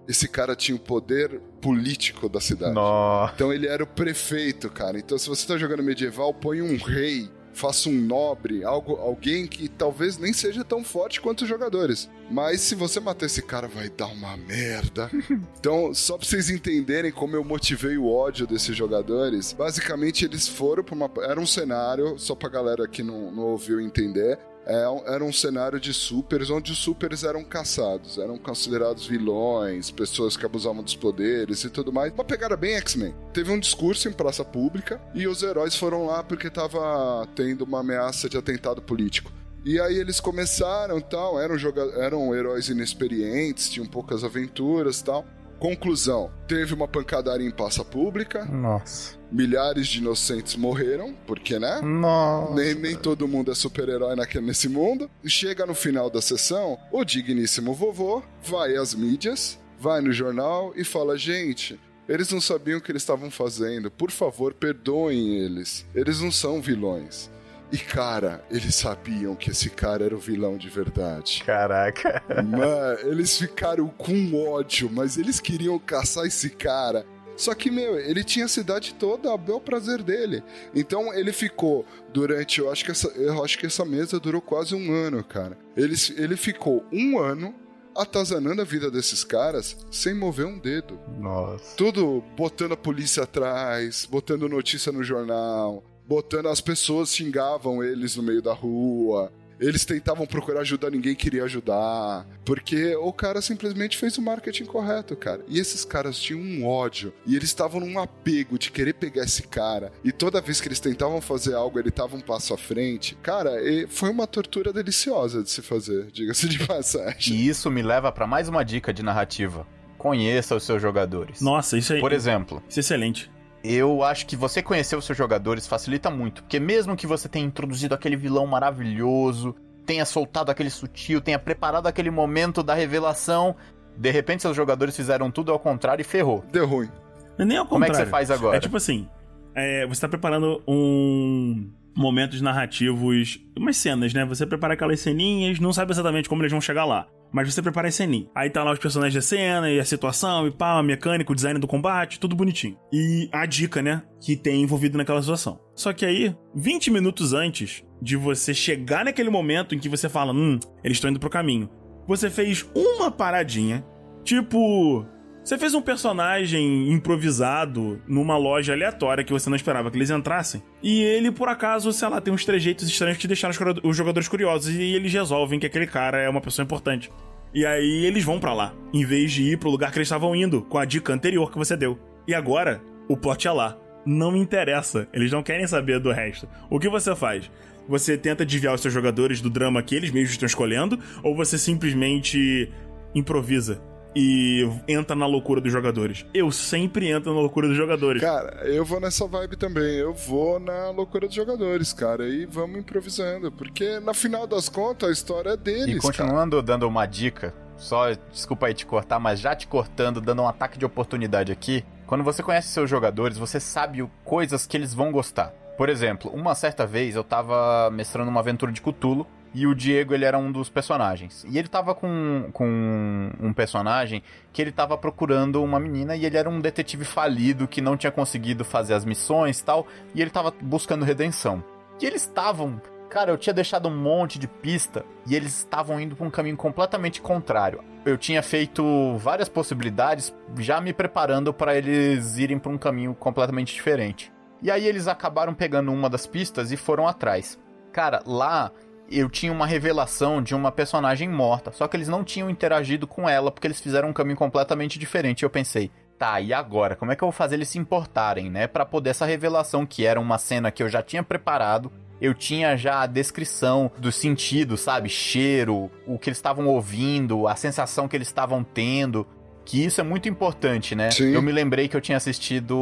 Esse cara tinha o poder político da cidade. Nossa. Então ele era o prefeito, cara. Então se você tá jogando medieval, põe um rei, faça um nobre, algo, alguém que talvez nem seja tão forte quanto os jogadores. Mas se você matar esse cara, vai dar uma merda. [laughs] então, só pra vocês entenderem como eu motivei o ódio desses jogadores, basicamente eles foram pra uma. Era um cenário, só pra galera que não, não ouviu entender. É era um cenário de supers onde os supers eram caçados, eram considerados vilões, pessoas que abusavam dos poderes e tudo mais. Uma pegada bem X-Men. Teve um discurso em praça pública e os heróis foram lá porque tava tendo uma ameaça de atentado político. E aí eles começaram tal, eram, eram heróis inexperientes, tinham poucas aventuras tal. Conclusão: teve uma pancadaria em praça pública, Nossa. milhares de inocentes morreram, porque, né? Nossa. Nem, nem todo mundo é super-herói naquele- nesse mundo. E chega no final da sessão, o digníssimo vovô vai às mídias, vai no jornal e fala: gente. Eles não sabiam o que eles estavam fazendo. Por favor, perdoem eles. Eles não são vilões. E cara, eles sabiam que esse cara era o vilão de verdade. Caraca. Mano, eles ficaram com ódio, mas eles queriam caçar esse cara. Só que, meu, ele tinha a cidade toda a bel prazer dele. Então ele ficou durante. Eu acho que essa, eu acho que essa mesa durou quase um ano, cara. Ele, ele ficou um ano atazanando a vida desses caras sem mover um dedo. Nossa. Tudo botando a polícia atrás, botando notícia no jornal, botando as pessoas xingavam eles no meio da rua. Eles tentavam procurar ajudar, ninguém queria ajudar. Porque o cara simplesmente fez o marketing correto, cara. E esses caras tinham um ódio. E eles estavam num apego de querer pegar esse cara. E toda vez que eles tentavam fazer algo, ele tava um passo à frente. Cara, e foi uma tortura deliciosa de se fazer, [laughs] diga-se de passagem. E isso me leva pra mais uma dica de narrativa. Conheça os seus jogadores. Nossa, isso aí. Por exemplo, Isso é excelente. Eu acho que você conhecer os seus jogadores facilita muito, porque mesmo que você tenha introduzido aquele vilão maravilhoso, tenha soltado aquele sutil, tenha preparado aquele momento da revelação, de repente seus jogadores fizeram tudo ao contrário e ferrou. Deu ruim. Não é nem ao Como é contrário. que você faz agora? É tipo assim: é, você tá preparando um. Momentos narrativos, umas cenas, né? Você prepara aquelas ceninhas, não sabe exatamente como eles vão chegar lá. Mas você prepara a ceninha. Aí tá lá os personagens da cena, e a situação, e pá, a mecânica, o design do combate, tudo bonitinho. E a dica, né? Que tem envolvido naquela situação. Só que aí, 20 minutos antes de você chegar naquele momento em que você fala, hum, eles estão indo pro caminho. Você fez uma paradinha, tipo. Você fez um personagem improvisado numa loja aleatória que você não esperava que eles entrassem. E ele, por acaso, sei lá, tem uns trejeitos estranhos que deixaram os jogadores curiosos. E eles resolvem que aquele cara é uma pessoa importante. E aí eles vão pra lá, em vez de ir pro lugar que eles estavam indo, com a dica anterior que você deu. E agora, o plot é lá. Não interessa. Eles não querem saber do resto. O que você faz? Você tenta desviar os seus jogadores do drama que eles mesmos estão escolhendo? Ou você simplesmente improvisa e entra na loucura dos jogadores? Eu sempre entro na loucura dos jogadores. Cara, eu vou nessa vibe também. Eu vou na loucura dos jogadores, cara. E vamos improvisando. Porque, na final das contas, a história é deles, E continuando dando uma dica, só desculpa aí te cortar, mas já te cortando, dando um ataque de oportunidade aqui. Quando você conhece seus jogadores, você sabe o- coisas que eles vão gostar. Por exemplo, uma certa vez eu tava mestrando uma aventura de Cthulhu e o Diego ele era um dos personagens. E ele tava com, com um personagem que ele tava procurando uma menina e ele era um detetive falido que não tinha conseguido fazer as missões e tal, e ele tava buscando redenção. E eles estavam Cara, eu tinha deixado um monte de pista e eles estavam indo pra um caminho completamente contrário. Eu tinha feito várias possibilidades, já me preparando para eles irem pra um caminho completamente diferente. E aí eles acabaram pegando uma das pistas e foram atrás. Cara, lá eu tinha uma revelação de uma personagem morta, só que eles não tinham interagido com ela porque eles fizeram um caminho completamente diferente. Eu pensei, tá, e agora? Como é que eu vou fazer eles se importarem, né? Pra poder essa revelação que era uma cena que eu já tinha preparado. Eu tinha já a descrição do sentido, sabe? Cheiro, o que eles estavam ouvindo, a sensação que eles estavam tendo. Que isso é muito importante, né? Sim. Eu me lembrei que eu tinha assistido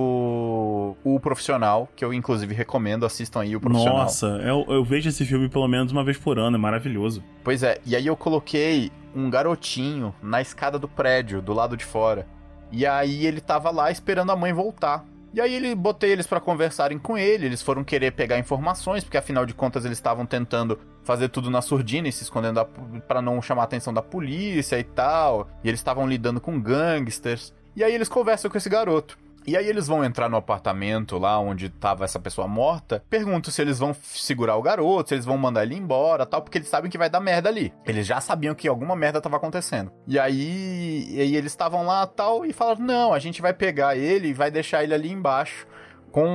O Profissional, que eu inclusive recomendo, assistam aí o Profissional. Nossa, eu, eu vejo esse filme pelo menos uma vez por ano, é maravilhoso. Pois é, e aí eu coloquei um garotinho na escada do prédio, do lado de fora. E aí ele tava lá esperando a mãe voltar. E aí ele botei eles pra conversarem com ele, eles foram querer pegar informações, porque afinal de contas eles estavam tentando fazer tudo na surdina e se escondendo pra não chamar a atenção da polícia e tal. E eles estavam lidando com gangsters. E aí eles conversam com esse garoto. E aí eles vão entrar no apartamento lá onde tava essa pessoa morta. Perguntam se eles vão segurar o garoto, se eles vão mandar ele embora, tal, porque eles sabem que vai dar merda ali. Eles já sabiam que alguma merda tava acontecendo. E aí, e aí eles estavam lá, tal, e falaram: "Não, a gente vai pegar ele e vai deixar ele ali embaixo com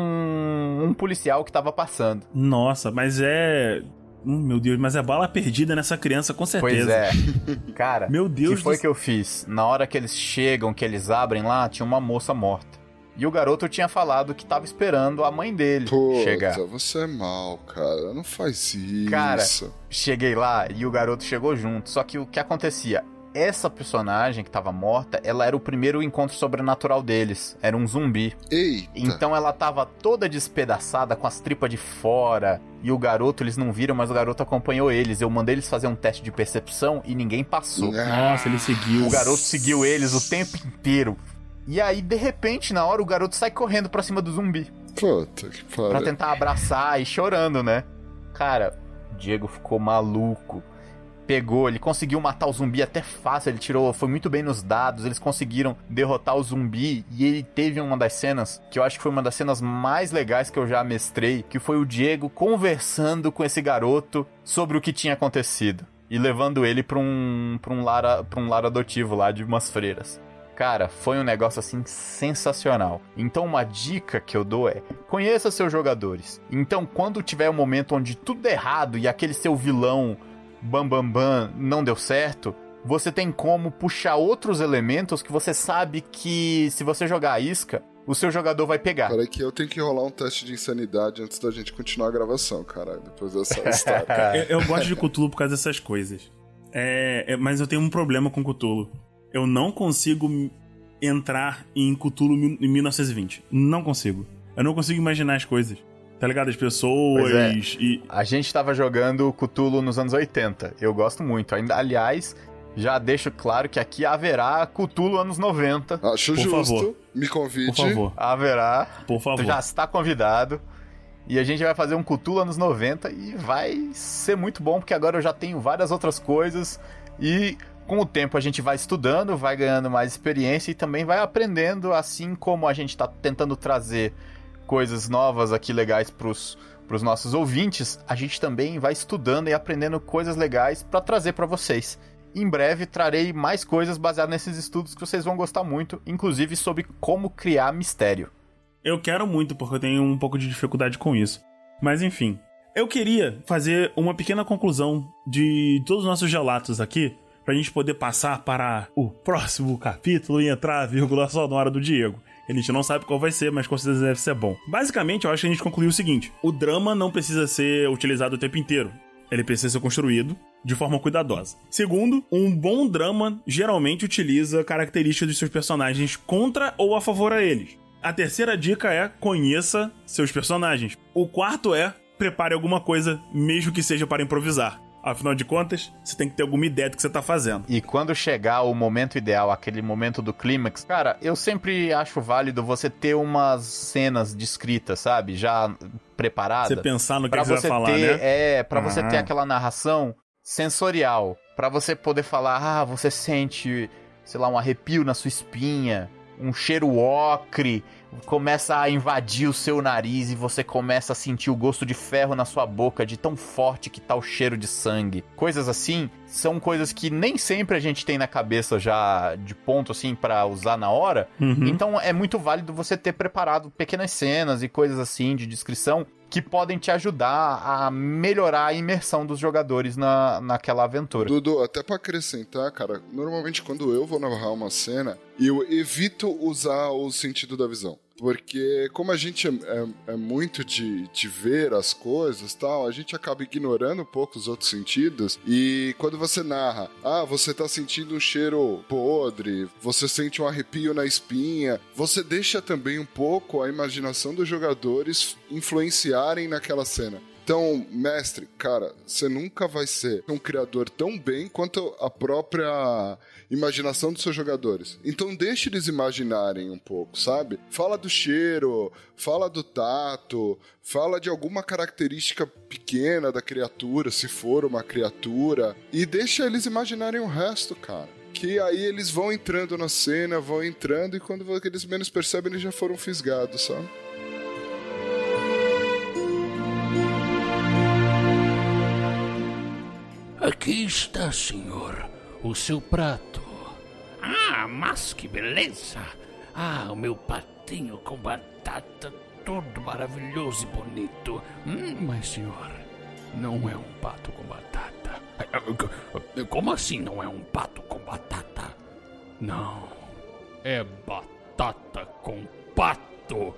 um policial que tava passando". Nossa, mas é. Hum, meu Deus, mas é bala perdida nessa criança, com certeza. Pois é. [laughs] Cara, Meu Deus que foi do que eu fiz? Na hora que eles chegam, que eles abrem lá, tinha uma moça morta. E o garoto tinha falado que tava esperando a mãe dele Puta, chegar. você é mal, cara. Não faz isso. Cara, Cheguei lá e o garoto chegou junto. Só que o que acontecia? Essa personagem que tava morta, ela era o primeiro encontro sobrenatural deles. Era um zumbi. Eita. Então ela tava toda despedaçada, com as tripas de fora. E o garoto, eles não viram, mas o garoto acompanhou eles. Eu mandei eles fazer um teste de percepção e ninguém passou. Nossa, ele seguiu. O garoto seguiu eles o tempo inteiro. E aí, de repente, na hora, o garoto sai correndo pra cima do zumbi. Puta que Pra pariu. tentar abraçar e chorando, né? Cara, o Diego ficou maluco. Pegou, ele conseguiu matar o zumbi até fácil, ele tirou, foi muito bem nos dados, eles conseguiram derrotar o zumbi e ele teve uma das cenas, que eu acho que foi uma das cenas mais legais que eu já mestrei, que foi o Diego conversando com esse garoto sobre o que tinha acontecido e levando ele pra um, pra um, lar, pra um lar adotivo lá de umas freiras. Cara, foi um negócio assim sensacional. Então, uma dica que eu dou é: conheça seus jogadores. Então, quando tiver um momento onde tudo der errado e aquele seu vilão bam bam bam não deu certo, você tem como puxar outros elementos que você sabe que se você jogar a isca, o seu jogador vai pegar. Peraí que eu tenho que rolar um teste de insanidade antes da gente continuar a gravação, caralho. Depois dessa [laughs] história. Eu, eu gosto de Cthulhu por causa dessas coisas. É, é, mas eu tenho um problema com Cthulhu. Eu não consigo entrar em Cthulhu em 1920. Não consigo. Eu não consigo imaginar as coisas. Tá ligado? As pessoas Pois é. e. A gente tava jogando Cthulhu nos anos 80. Eu gosto muito. Ainda, aliás, já deixo claro que aqui haverá Cthulhu anos 90. Acho Por justo. favor. Me convide. Por favor. Haverá. Por favor. Tu já está convidado. E a gente vai fazer um Cthulhu anos 90 e vai ser muito bom, porque agora eu já tenho várias outras coisas. E com o tempo a gente vai estudando, vai ganhando mais experiência e também vai aprendendo, assim como a gente está tentando trazer coisas novas aqui legais pros, pros nossos ouvintes, a gente também vai estudando e aprendendo coisas legais para trazer para vocês. Em breve trarei mais coisas baseadas nesses estudos que vocês vão gostar muito, inclusive sobre como criar mistério. Eu quero muito, porque eu tenho um pouco de dificuldade com isso. Mas enfim. Eu queria fazer uma pequena conclusão de todos os nossos gelatos aqui, pra gente poder passar para o próximo capítulo e entrar a vírgula sonora do Diego. A gente não sabe qual vai ser, mas com certeza deve ser bom. Basicamente, eu acho que a gente concluiu o seguinte: o drama não precisa ser utilizado o tempo inteiro. Ele precisa ser construído de forma cuidadosa. Segundo, um bom drama geralmente utiliza características dos seus personagens contra ou a favor a eles. A terceira dica é conheça seus personagens. O quarto é prepare alguma coisa, mesmo que seja para improvisar. Afinal de contas, você tem que ter alguma ideia do que você tá fazendo. E quando chegar o momento ideal, aquele momento do clímax, cara, eu sempre acho válido você ter umas cenas descritas, sabe? Já preparadas. Você pensar no que, Pra que você você vai falar, ter, né? é, para você Ah. ter aquela narração sensorial, Pra você poder falar, ah, você sente, sei lá, um arrepio na sua espinha, um cheiro ocre, começa a invadir o seu nariz e você começa a sentir o gosto de ferro na sua boca, de tão forte que tá o cheiro de sangue. Coisas assim são coisas que nem sempre a gente tem na cabeça já de ponto assim pra usar na hora. Uhum. Então é muito válido você ter preparado pequenas cenas e coisas assim de descrição que podem te ajudar a melhorar a imersão dos jogadores na, naquela aventura. Dudu, até pra acrescentar, cara, normalmente quando eu vou narrar uma cena, eu evito usar o sentido da visão. Porque como a gente é, é- é muito de, de ver as coisas tal, a gente acaba ignorando um pouco os outros sentidos. E quando você narra, ah, você tá sentindo um cheiro podre, você sente um arrepio na espinha, você deixa também um pouco a imaginação dos jogadores influenciarem naquela cena. Então, mestre, cara, você nunca vai ser um criador tão bem quanto a própria imaginação dos seus jogadores. Então, deixe eles imaginarem um pouco, sabe? Fala do cheiro, fala do tato, fala de alguma característica pequena da criatura, se for uma criatura, e deixa eles imaginarem o resto, cara. Que aí eles vão entrando na cena, vão entrando, e quando eles menos percebem, eles já foram fisgados, sabe? Aqui está, senhor, o seu prato. Ah, mas que beleza! Ah, o meu patinho com batata, todo maravilhoso e bonito. Hum, mas, senhor, não é um pato com batata. Como assim não é um pato com batata? Não, é batata com pato.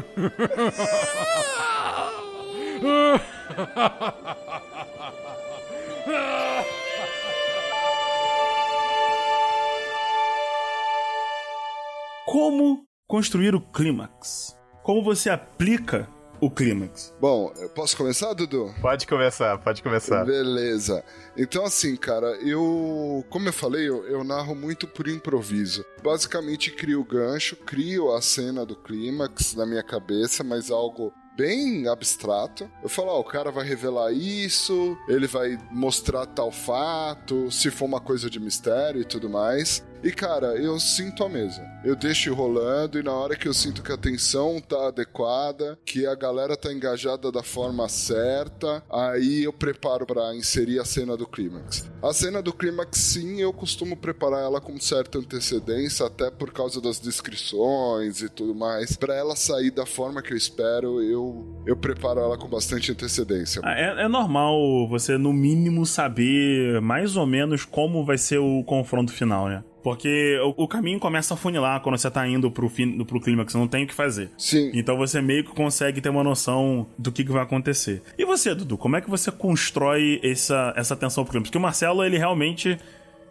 [laughs] [laughs] Como construir o clímax? Como você aplica o clímax? Bom, eu posso começar, Dudu? Pode começar, pode começar. Beleza. Então, assim, cara, eu. Como eu falei, eu, eu narro muito por improviso. Basicamente, crio o gancho, crio a cena do clímax na minha cabeça, mas algo bem abstrato. Eu falo, ó, o cara vai revelar isso, ele vai mostrar tal fato, se for uma coisa de mistério e tudo mais. E cara, eu sinto a mesa. Eu deixo rolando e na hora que eu sinto que a tensão tá adequada, que a galera tá engajada da forma certa, aí eu preparo para inserir a cena do clímax. A cena do clímax, sim, eu costumo preparar ela com certa antecedência, até por causa das descrições e tudo mais. Para ela sair da forma que eu espero, eu, eu preparo ela com bastante antecedência. Ah, É, é normal você, no mínimo, saber mais ou menos como vai ser o confronto final, né? Porque o, o caminho começa a funilar quando você tá indo pro, fim, pro clímax, não tem o que fazer. Sim. Então você meio que consegue ter uma noção do que, que vai acontecer. E você, Dudu, como é que você constrói essa, essa tensão pro clímax? Porque o Marcelo, ele realmente.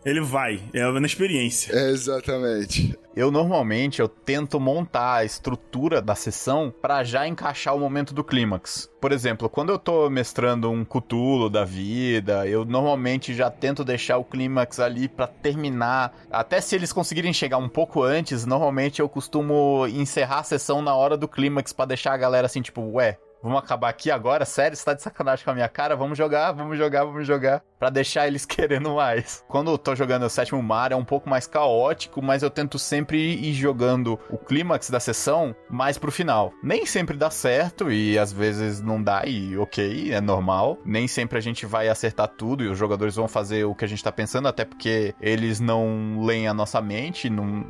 Ele vai, é na experiência. É, exatamente. Eu normalmente eu tento montar a estrutura da sessão pra já encaixar o momento do clímax. Por exemplo, quando eu tô mestrando um cutulo da vida, eu normalmente já tento deixar o clímax ali pra terminar. Até se eles conseguirem chegar um pouco antes, normalmente eu costumo encerrar a sessão na hora do clímax pra deixar a galera assim, tipo, ué, Vamos acabar aqui agora? Sério? Você tá de sacanagem com a minha cara? Vamos jogar, vamos jogar, vamos jogar. Pra deixar eles [laughs] querendo mais. Quando eu tô jogando o sétimo mar, é um pouco mais caótico, mas eu tento sempre ir jogando o clímax da sessão mais pro final. Nem sempre dá certo e às vezes não dá, e ok, é normal. Nem sempre a gente vai acertar tudo e os jogadores vão fazer o que a gente tá pensando, até porque eles não leem a nossa mente, não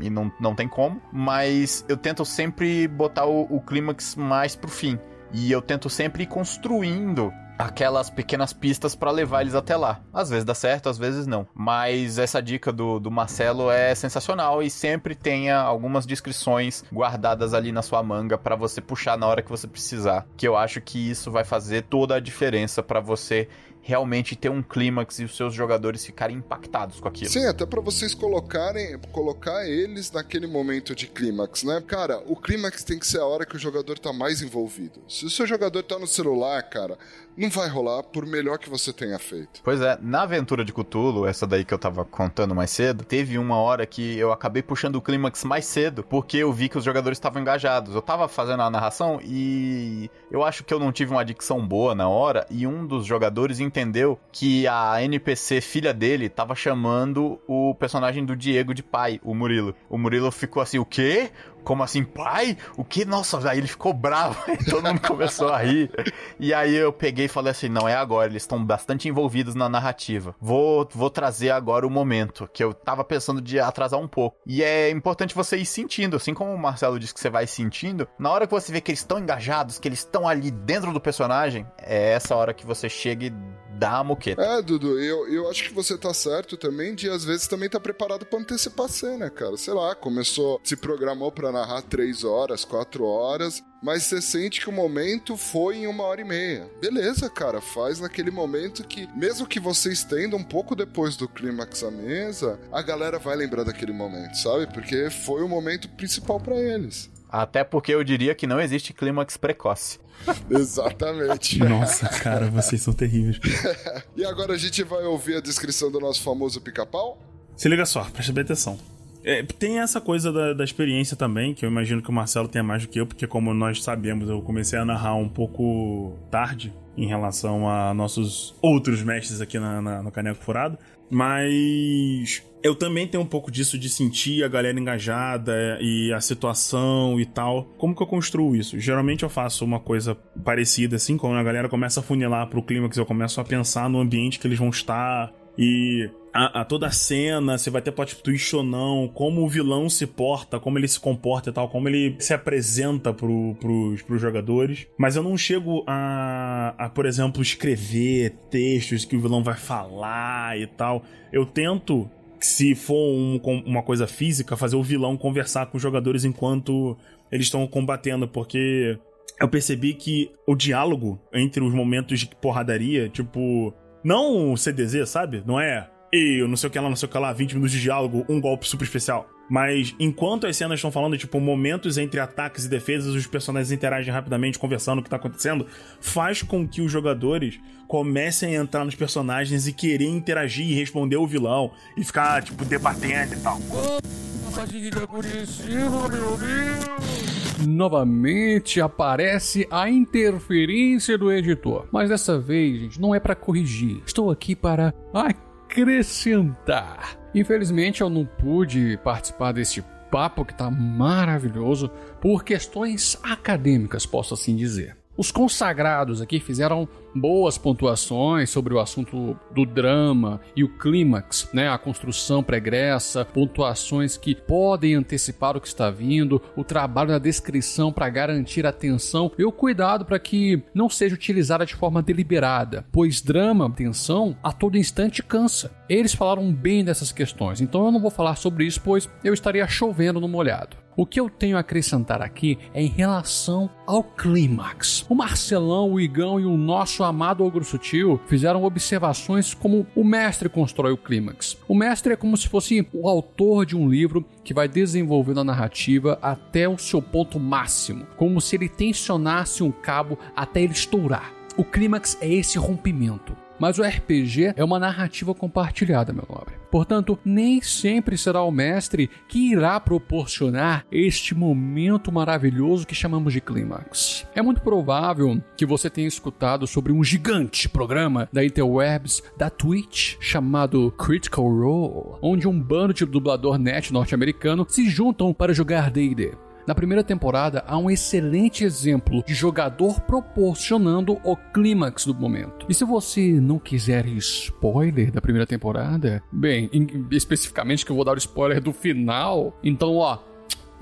e não, não tem como, mas eu tento sempre botar o, o clímax mais pro fim. E eu tento sempre ir construindo aquelas pequenas pistas para levar eles até lá. Às vezes dá certo, às vezes não. Mas essa dica do, do Marcelo é sensacional e sempre tenha algumas descrições guardadas ali na sua manga para você puxar na hora que você precisar. Que eu acho que isso vai fazer toda a diferença para você realmente ter um clímax e os seus jogadores ficarem impactados com aquilo. Sim, até para vocês colocarem, colocar eles naquele momento de clímax, né? Cara, o clímax tem que ser a hora que o jogador tá mais envolvido. Se o seu jogador tá no celular, cara, não vai rolar por melhor que você tenha feito. Pois é, na aventura de Cthulhu, essa daí que eu tava contando mais cedo, teve uma hora que eu acabei puxando o clímax mais cedo, porque eu vi que os jogadores estavam engajados. Eu tava fazendo a narração e eu acho que eu não tive uma dicção boa na hora e um dos jogadores entendeu que a NPC filha dele tava chamando o personagem do Diego de pai, o Murilo. O Murilo ficou assim, o quê? Como assim, pai? O que? Nossa, aí ele ficou bravo, [laughs] aí todo mundo começou a rir. E aí eu peguei e falei assim: não, é agora, eles estão bastante envolvidos na narrativa. Vou, vou trazer agora o momento, que eu tava pensando de atrasar um pouco. E é importante você ir sentindo, assim como o Marcelo disse que você vai sentindo, na hora que você vê que eles estão engajados, que eles estão ali dentro do personagem, é essa hora que você chega e dá a moqueta. É, Dudu, eu, eu acho que você tá certo também de às vezes também tá preparado pra antecipar cena, cara. Sei lá, começou, se programou pra narrar três horas, quatro horas, mas você sente que o momento foi em uma hora e meia. Beleza, cara, faz naquele momento que, mesmo que você estenda um pouco depois do clímax à mesa, a galera vai lembrar daquele momento, sabe? Porque foi o momento principal pra eles. Até porque eu diria que não existe clímax precoce. [laughs] Exatamente. Nossa, cara, vocês são terríveis. [laughs] e agora a gente vai ouvir a descrição do nosso famoso pica-pau? Se liga só, presta bem atenção. É, tem essa coisa da, da, experiência também, que eu imagino que o Marcelo tenha mais do que eu, porque como nós sabemos, eu comecei a narrar um pouco tarde em relação a nossos outros mestres aqui na, na, no Caneco Furado. Mas eu também tenho um pouco disso de sentir a galera engajada e a situação e tal. Como que eu construo isso? Geralmente eu faço uma coisa parecida, assim, quando a galera começa a funilar pro clímax, eu começo a pensar no ambiente que eles vão estar e a, a, toda a cena, se vai ter plot twist ou não, como o vilão se porta, como ele se comporta e tal, como ele se apresenta pro, pros, pros jogadores. Mas eu não chego a, a, por exemplo, escrever textos que o vilão vai falar e tal. Eu tento, se for um, uma coisa física, fazer o vilão conversar com os jogadores enquanto eles estão combatendo, porque eu percebi que o diálogo entre os momentos de porradaria, tipo não o CDZ, sabe? Não é e não sei o que lá, não sei o que lá, 20 minutos de diálogo, um golpe super especial. Mas enquanto as cenas estão falando, tipo, momentos entre ataques e defesas, os personagens interagem rapidamente, conversando o que tá acontecendo, faz com que os jogadores comecem a entrar nos personagens e querer interagir e responder o vilão e ficar, tipo, debatendo e tal. Novamente aparece a interferência do editor. Mas dessa vez, gente, não é para corrigir. Estou aqui para acrescentar. Infelizmente eu não pude participar deste papo que tá maravilhoso por questões acadêmicas, posso assim dizer. Os consagrados aqui fizeram boas pontuações sobre o assunto do drama e o clímax, né? A construção pregressa, pontuações que podem antecipar o que está vindo, o trabalho na descrição para garantir a atenção e o cuidado para que não seja utilizada de forma deliberada, pois drama, tensão, a todo instante cansa. Eles falaram bem dessas questões, então eu não vou falar sobre isso, pois eu estaria chovendo no molhado. O que eu tenho a acrescentar aqui é em relação ao clímax. O Marcelão, o Igão e o nosso amado Ogro Sutil fizeram observações como o mestre constrói o clímax. O mestre é como se fosse o autor de um livro que vai desenvolvendo a narrativa até o seu ponto máximo, como se ele tensionasse um cabo até ele estourar. O clímax é esse rompimento. Mas o RPG é uma narrativa compartilhada, meu nobre. Portanto, nem sempre será o mestre que irá proporcionar este momento maravilhoso que chamamos de clímax. É muito provável que você tenha escutado sobre um gigante programa da interwebs da Twitch chamado Critical Role, onde um bando de dublador net norte-americano se juntam para jogar D&D. Na primeira temporada, há um excelente exemplo de jogador proporcionando o clímax do momento. E se você não quiser spoiler da primeira temporada, bem, em- especificamente que eu vou dar o spoiler do final, então ó,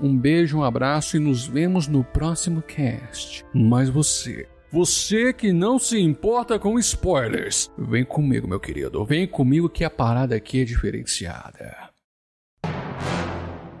um beijo, um abraço e nos vemos no próximo cast. Mas você, você que não se importa com spoilers, vem comigo, meu querido. Vem comigo que a parada aqui é diferenciada.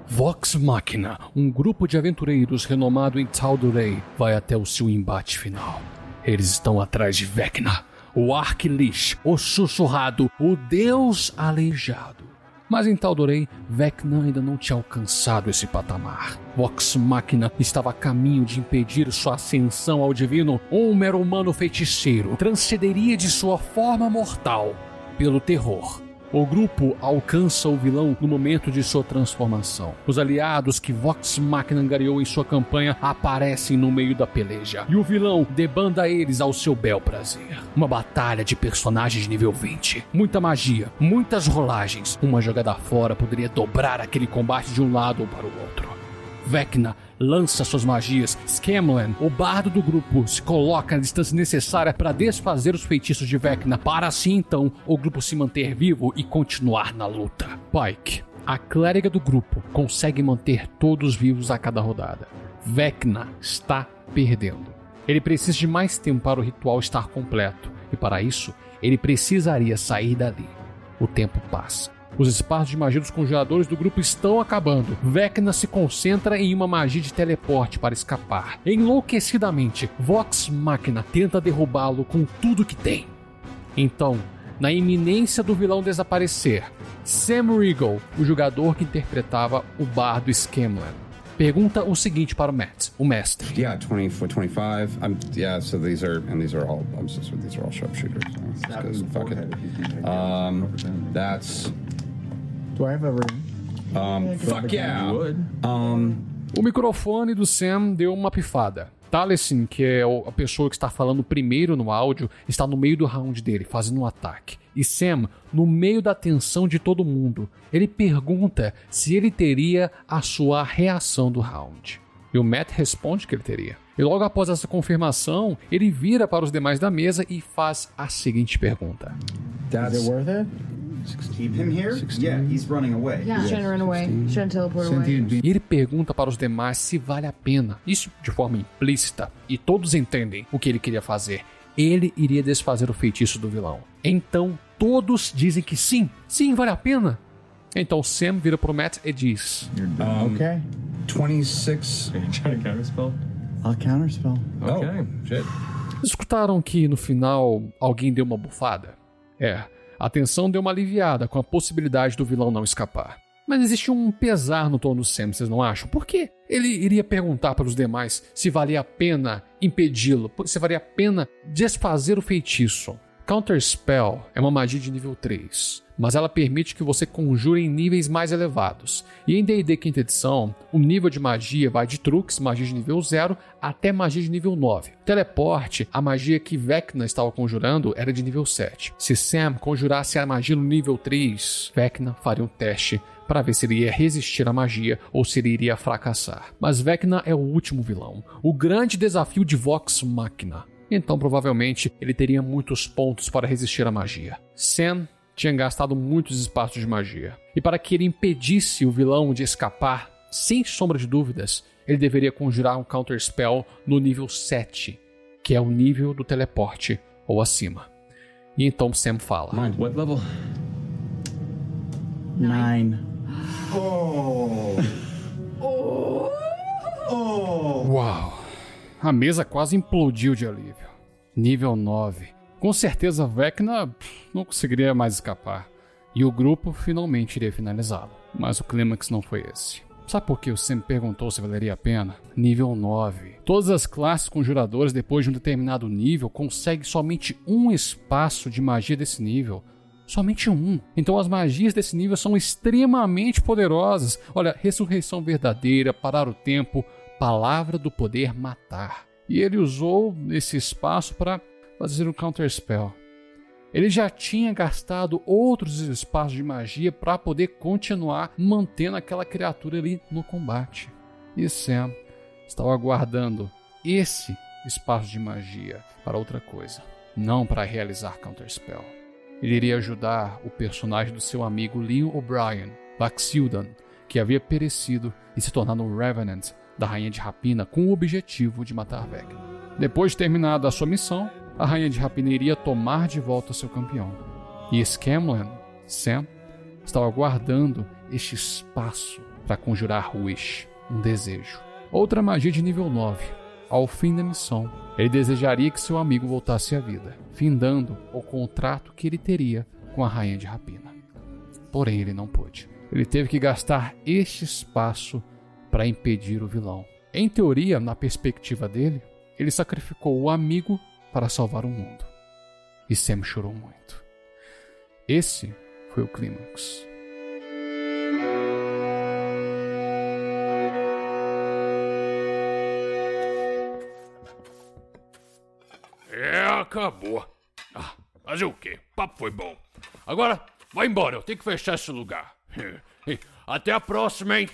Vox Machina, um grupo de aventureiros renomado em Tal'Dorei, vai até o seu embate final. Eles estão atrás de Vecna, o Arquilish, o sussurrado, o deus aleijado. Mas em Tal'Dorei, Vecna ainda não tinha alcançado esse patamar. Vox Machina estava a caminho de impedir sua ascensão ao divino. Um mero humano feiticeiro transcenderia de sua forma mortal pelo terror. O grupo alcança o vilão no momento de sua transformação. Os aliados que Vox Machina angariou em sua campanha aparecem no meio da peleja. E o vilão debanda eles ao seu bel prazer. Uma batalha de personagens nível 20. Muita magia, muitas rolagens. Uma jogada fora poderia dobrar aquele combate de um lado ou para o outro. Vecna lança suas magias. Scamlan, o bardo do grupo, se coloca na distância necessária para desfazer os feitiços de Vecna, para assim então o grupo se manter vivo e continuar na luta. Pike, a clériga do grupo, consegue manter todos vivos a cada rodada. Vecna está perdendo. Ele precisa de mais tempo para o ritual estar completo, e para isso, ele precisaria sair dali. O tempo passa. Os espaços de magia dos congeladores do grupo estão acabando. Vecna se concentra em uma magia de teleporte para escapar. Enlouquecidamente, Vox Machina tenta derrubá-lo com tudo que tem. Então, na iminência do vilão desaparecer, Sam Riegel, o jogador que interpretava o bardo Scamlan, pergunta o seguinte para o Matt, o mestre. Yeah, 20 for 25. Um, yeah, so these are, and these are all, I'm so sorry, these are all sharpshooters. So fuck it. Um, that's, Do I have a ring? um, fuck yeah. Um, O microfone do Sam deu uma pifada. Taliesin, que é a pessoa que está falando primeiro no áudio, está no meio do round dele, fazendo um ataque. E Sam, no meio da tensão de todo mundo, ele pergunta se ele teria a sua reação do round. E o Matt responde que ele teria. E logo após essa confirmação, ele vira para os demais da mesa e faz a seguinte pergunta: Is it worth it? Keep him here? Yeah, he's running away. Yeah, shouldn't run away. Shouldn't teleport away. E ele pergunta para os demais se vale a pena. Isso de forma implícita. E todos entendem o que ele queria fazer. Ele iria desfazer o feitiço do vilão. Então todos dizem que sim, sim, vale a pena. Então Sam vira pro Matt e diz: um, Okay. 26. Are you trying to counterspell? I'll counterspell. Okay. Shit. Escutaram que no final alguém deu uma bufada? É, A tensão deu uma aliviada com a possibilidade do vilão não escapar. Mas existe um pesar no tom do Sam, vocês não acham? Por quê? Ele iria perguntar para os demais se valia a pena impedi-lo, se valia a pena desfazer o feitiço. Counter Spell é uma magia de nível 3, mas ela permite que você conjure em níveis mais elevados. E em D&D quinta edição, o nível de magia vai de truques, magia de nível 0, até magia de nível 9. Teleporte, a magia que Vecna estava conjurando, era de nível 7. Se Sam conjurasse a magia no nível 3, Vecna faria um teste para ver se ele ia resistir à magia ou se ele iria fracassar. Mas Vecna é o último vilão, o grande desafio de Vox Machina. Então provavelmente ele teria muitos pontos para resistir à magia. Sam tinha gastado muitos espaços de magia. E para que ele impedisse o vilão de escapar, sem sombra de dúvidas, ele deveria conjurar um Counter Spell no nível 7, que é o nível do teleporte ou acima. E então Sam fala: Mind, what level? Nine. [gasps] Oh. Oh. Oh. Uau! A mesa quase implodiu de alívio. Nível 9. Com certeza Vecna não conseguiria mais escapar. E o grupo finalmente iria finalizá-lo. Mas o clímax não foi esse. Sabe por que o Sam perguntou se valeria a pena? Nível 9. Todas as classes conjuradoras, depois de um determinado nível, conseguem somente um espaço de magia desse nível. Somente um. Então as magias desse nível são extremamente poderosas. Olha, ressurreição verdadeira, parar o tempo, palavra do poder matar. E ele usou esse espaço para fazer um counter spell. Ele já tinha gastado outros espaços de magia para poder continuar mantendo aquela criatura ali no combate. E Sam estava aguardando esse espaço de magia para outra coisa, não para realizar counter spell. Ele iria ajudar o personagem do seu amigo Leon O'Brien, Baxildan, que havia perecido e se tornado um Revenant da Rainha de Rapina com o objetivo de matar Vecna. Depois de terminada a sua missão, a Rainha de Rapina iria tomar de volta seu campeão. E Scamlan, Sam, estava guardando este espaço para conjurar Wish, um desejo. Outra magia de nível 9. Ao fim da missão, ele desejaria que seu amigo voltasse à vida, findando o contrato que ele teria com a Rainha de Rapina. Porém, ele não pôde. Ele teve que gastar este espaço para impedir o vilão. Em teoria, na perspectiva dele, ele sacrificou o amigo para salvar o mundo. E Sam chorou muito. Esse foi o clímax. É, acabou. Ah, fazer o quê? O papo foi bom. Agora, vai embora, eu tenho que fechar esse lugar. [laughs] Até a próxima, hein?